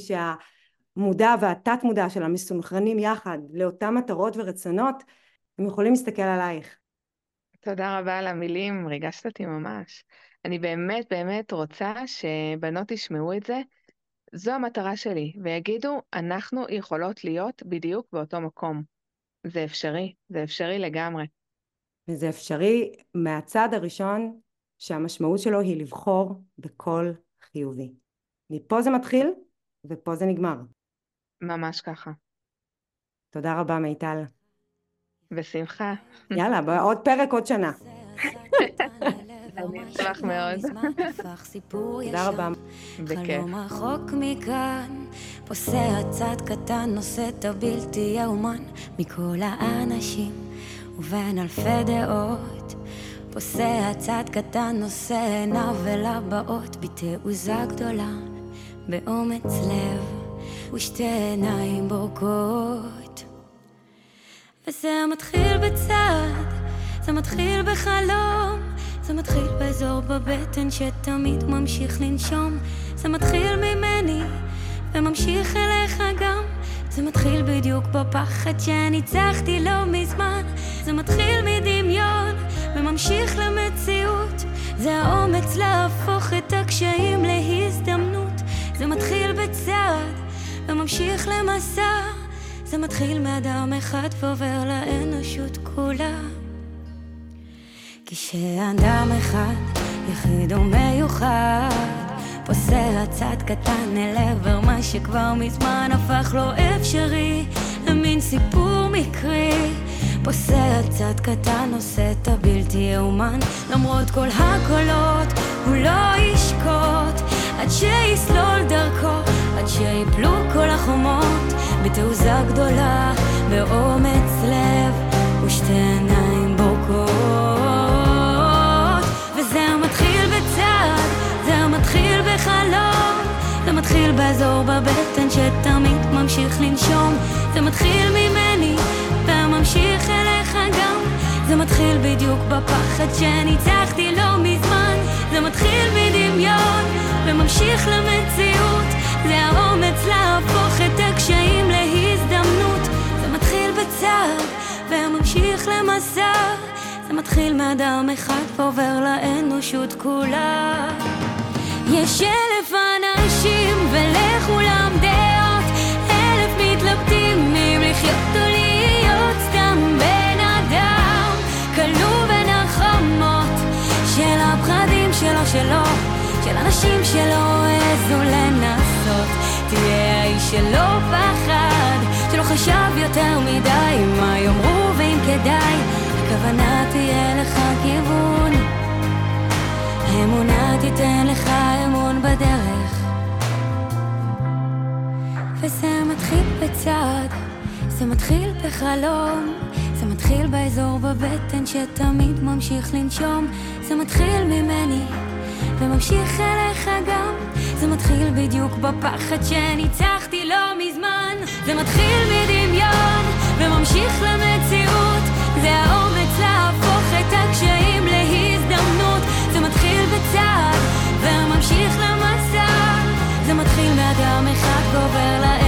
שהמודע והתת מודע שלה מסונכרנים יחד לאותן מטרות ורצונות, הם יכולים להסתכל עלייך. תודה רבה על המילים, ריגשת אותי ממש. אני באמת באמת רוצה שבנות ישמעו את זה. זו המטרה שלי, ויגידו, אנחנו יכולות להיות בדיוק באותו מקום. זה אפשרי, זה אפשרי לגמרי. וזה אפשרי מהצד הראשון שהמשמעות שלו היא לבחור בקול חיובי. מפה זה מתחיל ופה זה נגמר. ממש ככה. תודה רבה מיטל. בשמחה. יאללה, בעוד פרק עוד שנה. [LAUGHS] אני אשמח מאוד. תודה רבה. בכיף. חלום רחוק מכאן, פוסע צעד קטן, נושא את הבלתי יאומן מכל האנשים ובין אלפי דעות. פוסע צעד קטן, נושא עיניו אל הבאות בתעוזה גדולה, באומץ לב ושתי עיניים בורקות. וזה מתחיל בצעד, זה מתחיל בחלום, זה מתחיל באזור בבטן שתמיד ממשיך לנשום, זה מתחיל ממני וממשיך אליך גם, זה מתחיל בדיוק בפחד שניצחתי לא מזמן, זה מתחיל מדמיון וממשיך למציאות, זה האומץ להפוך את הקשיים להזדמנות, זה מתחיל בצעד וממשיך למסע זה מתחיל מאדם אחד ועובר לאנושות כולה. כשאדם אחד, יחיד ומיוחד, פוסע צעד קטן אל עבר מה שכבר מזמן הפך לו אפשרי, למין סיפור מקרי. פוסע צעד קטן, עושה את הבלתי יאומן, למרות כל הקולות, הוא לא ישקוט, עד שיסלול דרכו, עד שיפלו כל החומות, בתעוזה גדולה, באומץ לב, ושתי עיניים בורקות. וזה מתחיל בצעד, זה מתחיל בחלום, זה מתחיל באזור בבטן שתמיד ממשיך לנשום, זה מתחיל ממני, וממשיך אליך גם. זה מתחיל בדיוק בפחד שניצחתי לא מזמן זה מתחיל מדמיון מתחיל מאדם אחד ועובר לאנושות כולה יש אלף אנשים ולכולם דעות, אלף מתלבטים אם לחיות או להיות סתם בן אדם, כלוא בין החומות של הפחדים שלו שלו, של אנשים שלא העזו לנסות. תהיה האיש שלא פחד, שלא חשב יותר מדי מה יאמרו ואם כדאי, הכוונה תהיה לך כיוון. האמונה תיתן לך אמון בדרך. וזה מתחיל בצעד, זה מתחיל בחלום. זה מתחיל באזור בבטן שתמיד ממשיך לנשום. זה מתחיל ממני וממשיך אליך גם. זה מתחיל בדיוק בפחד שניצחתי לא מזמן. זה מתחיל מדמיון וממשיך למציאות אדם אחד גובר לאחר